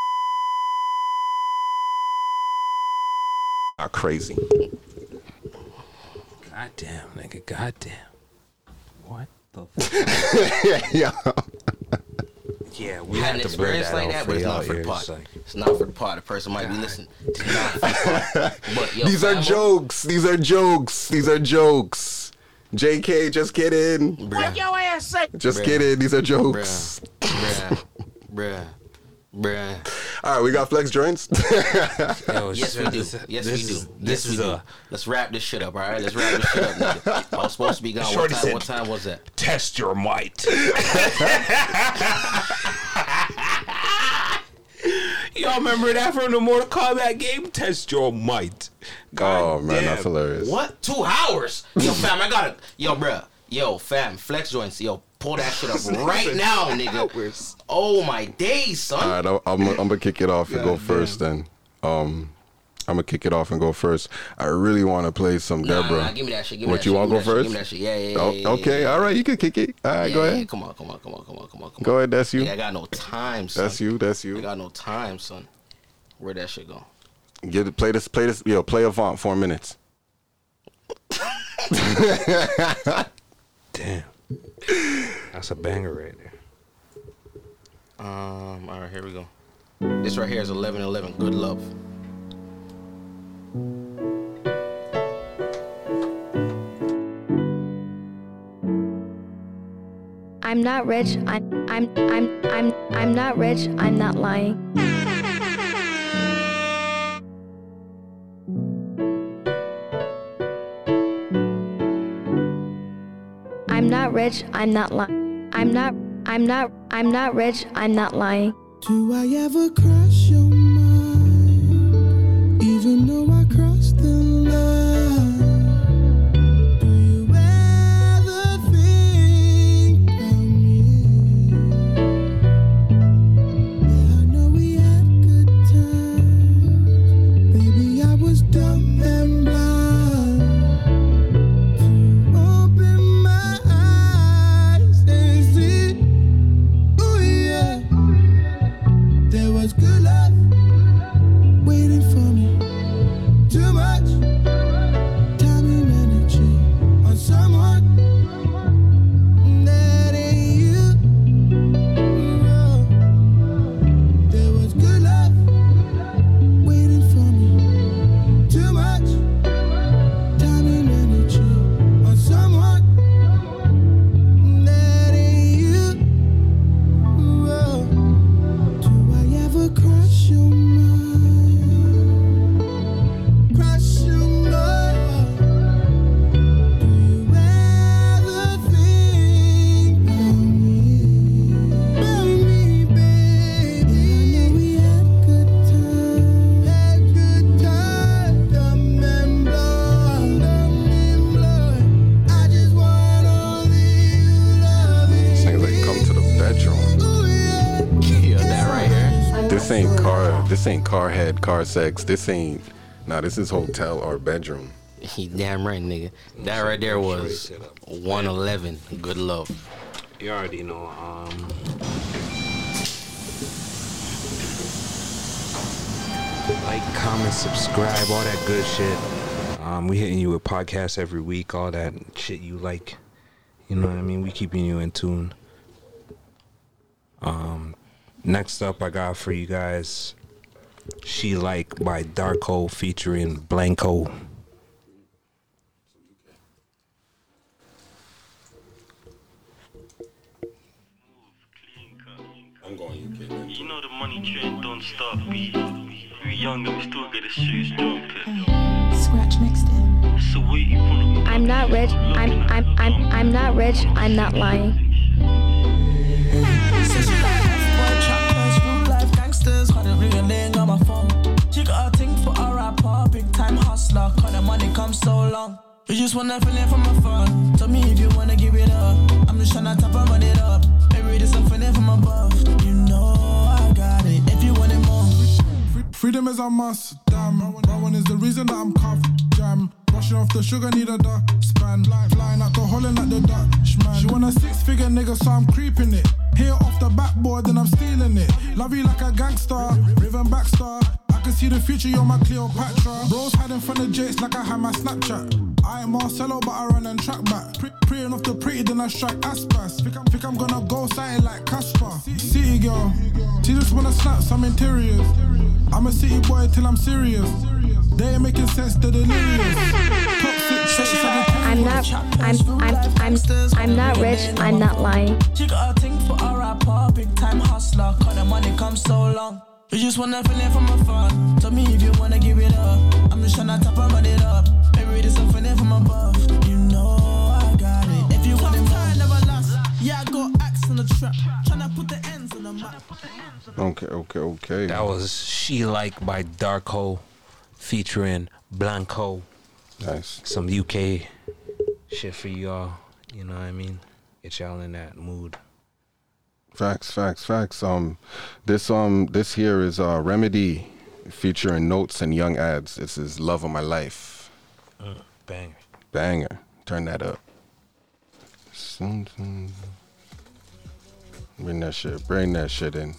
are crazy. Goddamn, nigga. Goddamn. What the? [LAUGHS] Fuck? yeah. Yeah, we had an have to blur experience that like that, but it's not for the ears, pod. like- It's not for the pod. The person might be listening. It's not the. [LAUGHS] But yo, These are fam, jokes. These are jokes. These are jokes. JK, just kidding. What your ass say? Just Bruh. kidding. These are jokes. Bruh, bruh, [LAUGHS] bruh. All right, we got flex joints. [LAUGHS] yes, we do. Yes, we do. Yes, we do. Let's wrap this shit up, all right? Let's wrap this shit up, nigga. [LAUGHS] I was supposed to be gone. What Shorty time, said- what time was that? Test your might. [LAUGHS] Y'all remember that from the Mortal Kombat game? Test your might. oh man, damn. that's hilarious. What? Two hours? Yo, fam, I got it. Yo, bruh. Yo, fam, flex joints. Yo, pull that shit up [LAUGHS] right now, nigga. Oh my days, son. All right, I'll- I'm, I'm gonna kick it off and go first. Then, um, I'm gonna kick it off and go first. I really want to play some Nah, Deborah. nah, give me that shit. Give me what that you shit, want to give go me that shit, first? give me that shit. Yeah, yeah, Oh, yeah, yeah, okay, yeah. all right, you can kick it. All right, Yeah, go ahead. come on, come on, come on, come on, come on, come on. Go ahead, that's you. Yeah, I got no time, son. That's you. That's you. I got no time, son. Where'd that shit go? Get it. Play this. Play this. Yo, play Avant four minutes. [LAUGHS] Damn. That's a banger right there. Um, all right, here we go. This right here is 1111. Good love. I'm not rich. I'm I'm I'm I'm I'm not rich. I'm not lying. Not rich. I'm not lying. I'm not I'm not I'm not rich. I'm not lying. Do I ever cross your mind? Even though I crossed the line. Car. This ain't car head, car sex. This ain't. Nah, this is hotel or bedroom. He damn right, nigga. That right there was 111. Good love. You already know. Um, like, comment, subscribe, all that good shit. Um, we hitting you with podcasts every week, all that shit you like. You know what I mean? We keeping you in tune. Um, next up, I got for you guys, "She Like" by Darko featuring Blanco. I'm going UK. You know the money train don't stop, B. We young and we still get the shoes jumping. Scratch mixed in. So waiting for the I'm not rich. I'm I'm I'm I'm not rich. I'm not lying. She a my phone. Thing for a rapper, big time hustler, cause the money comes so long. You just wanna feel it from afar. Tell me if you wanna give it up. I'm just tryna tap and run it up. Maybe this a feeling from above. You know I got it. If you want it more. Freedom is a must, damn. Rowan is the reason that I'm cuffed, jam. Brushing off the sugar, need a duck span. Flying out the Holland like the Dutch man. She want a six figure nigga, so I'm creeping it. Here off the backboard, then I'm stealing it. Love you like a gangster, Raven Baxter. I can see the future, you're my Cleopatra. Bros hiding from the Jakes like I had my Snapchat. I ain't Marcelo, but I run and track back. Pre- preying off the pretty, then I strike aspas. Think I'm, think I'm gonna go sighting like Casper. City girl, she just wanna snap some interiors. I'm a city boy till I'm serious. They ain't making sense, they're delirious. I'm not. I'm. I'm. I'm. I'm not rich. I'm not lying. She got a thing for a rapper, big time hustler. Cause the money comes so long. You just wanna feel it from afar. Tell me if you wanna give it up. I'm just tryna tap and run it up. Maybe this a feeling from above. You know I got it. If you want it, time never last. Yeah, I got axe in the trap. Tryna put the ends on the map. Okay, okay, okay. That was She Like by Darko featuring Blanco. Nice. Some UK shit for y'all. You know what I mean? Get y'all in that mood. Facts, facts, facts. Um, this um, this here is uh, Remedy featuring Not3s and Young Adz. This is Love of My Life. Uh, banger. Banger. Turn that up. Bring that shit. Bring that shit in.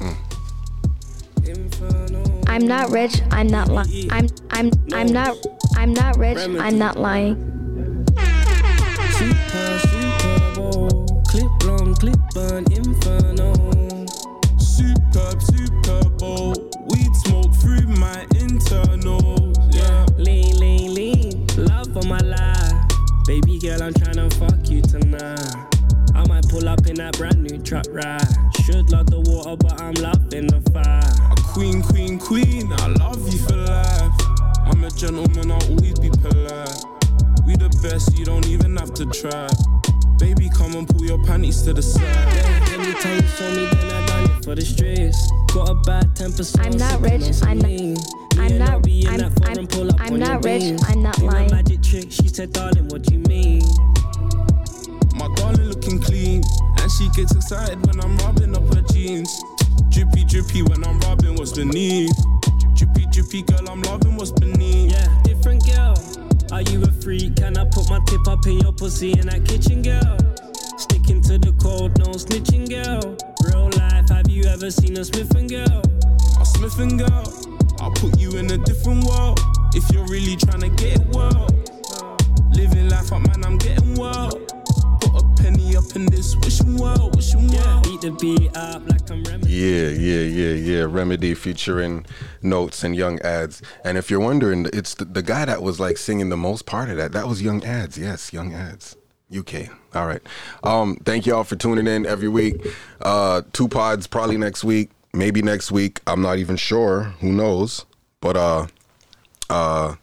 Mm. I'm not rich. I'm not lying. I'm. I'm. I'm not. I'm not rich. I'm not lying. Clip long, clip burn, inferno. Superb, super bowl. Weed smoke through my internals. Yeah. Lean, lean, lean. Love for my life. Baby girl, I'm tryna fuck you tonight. I might pull up in that brand new truck ride. Should love the water, but I'm loving the fire. A queen, queen, queen. I love you for life. I'm a gentleman, I'll always be polite. We the best, you don't even have to try. Baby, come and pull your panties to the side. Anytime you show me, then I done it for the stress. Got a bad temper, so I'm not rich. I'm not. I'm not. I'm. I'm. I'm not rich. I'm not lying. Magic trick, she said, darling, what do you mean? My darling looking clean, and she gets excited when I'm rubbing up her jeans. Drippy, drippy when I'm rubbing what's beneath. Drippy, drippy girl, I'm loving what's beneath. Yeah, different girl. Are you a freak? Can I put my tip up in your pussy in that kitchen, girl? Sticking to the code, no snitching, girl. Real life, have you ever seen a Smith girl? A Smith and girl, I'll put you in a different world. If you're really trying to get it well. Living life up, man, I'm in this wishing world, wishing world. Beat the beat up like I'm Remedy. Yeah, yeah, yeah, yeah. Remedy featuring Not3s and Young Adz. And if you're wondering, it's the, the guy that was like singing the most part of that. That was Young Adz. Yes, Young Adz. UK. All right. Um, thank y'all for tuning in every week. Uh, two pods probably next week, maybe next week. I'm not even sure. Who knows? But uh, uh.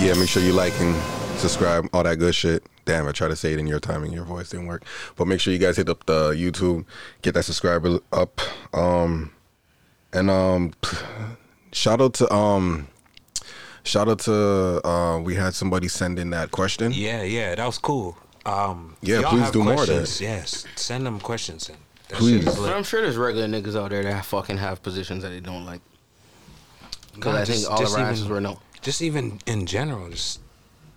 Yeah, make sure you like and subscribe, all that good shit. Damn, I tried to say it in your timing, your voice didn't work. But make sure you guys hit up the YouTube, get that subscriber up. Um, and um, shout out to um, shout out to uh, we had somebody send in that question. Yeah, yeah, that was cool. Um, Yeah, y'all please have do more of questions, that. Yes, send them questions in. That Please. But. I'm sure there's regular niggas out there that fucking have positions that they don't like. Because Nah, I think just- all just of even- answers were no. Just even in general, just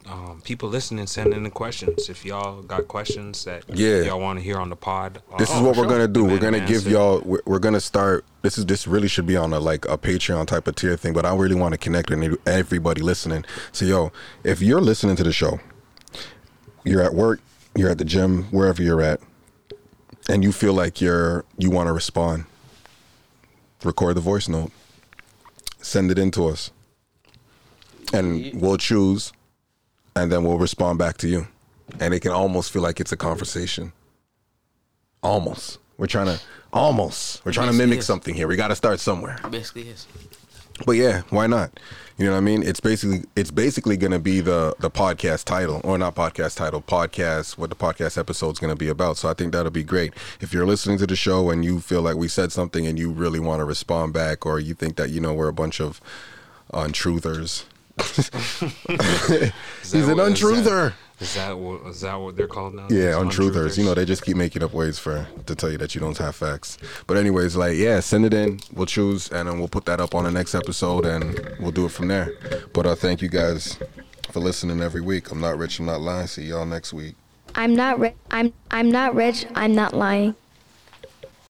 um, people listening, send in the questions. If y'all got questions that Yeah. y'all want to hear on the pod, uh, This is what we're gonna do. We're gonna give answer. y'all. We're, we're gonna start. This is this really should be on a like a Patreon type of tier thing. But I really want to connect with everybody listening. So yo, if you're listening to the show, you're at work, you're at the gym, wherever you're at, and you feel like you're you want to respond, record the voice note, send it in to us, and we'll choose, and then we'll respond back to you, and it can almost feel like it's a conversation. Almost. We're trying to almost. We're trying to mimic is. something here. We got to start somewhere. Basically, is. But yeah, why not? You know what I mean? It's basically it's basically going to be the the podcast title or not podcast title, podcast what the podcast episode's going to be about. So I think that'll be great. If you're listening to the show and you feel like we said something and you really want to respond back or you think that you know we're a bunch of untruthers. Is He's an what- is untruther. Is that what is that what they're called now? Yeah, Those untruthers. You know, they just keep making up ways for to tell you that you don't have facts. But anyways, like yeah, send it in. We'll choose and then we'll put that up on the next episode and we'll do it from there. But uh thank you guys for listening every week. I'm not rich, I'm not lying. See y'all next week. I'm not rich. I'm I'm not rich. I'm not lying.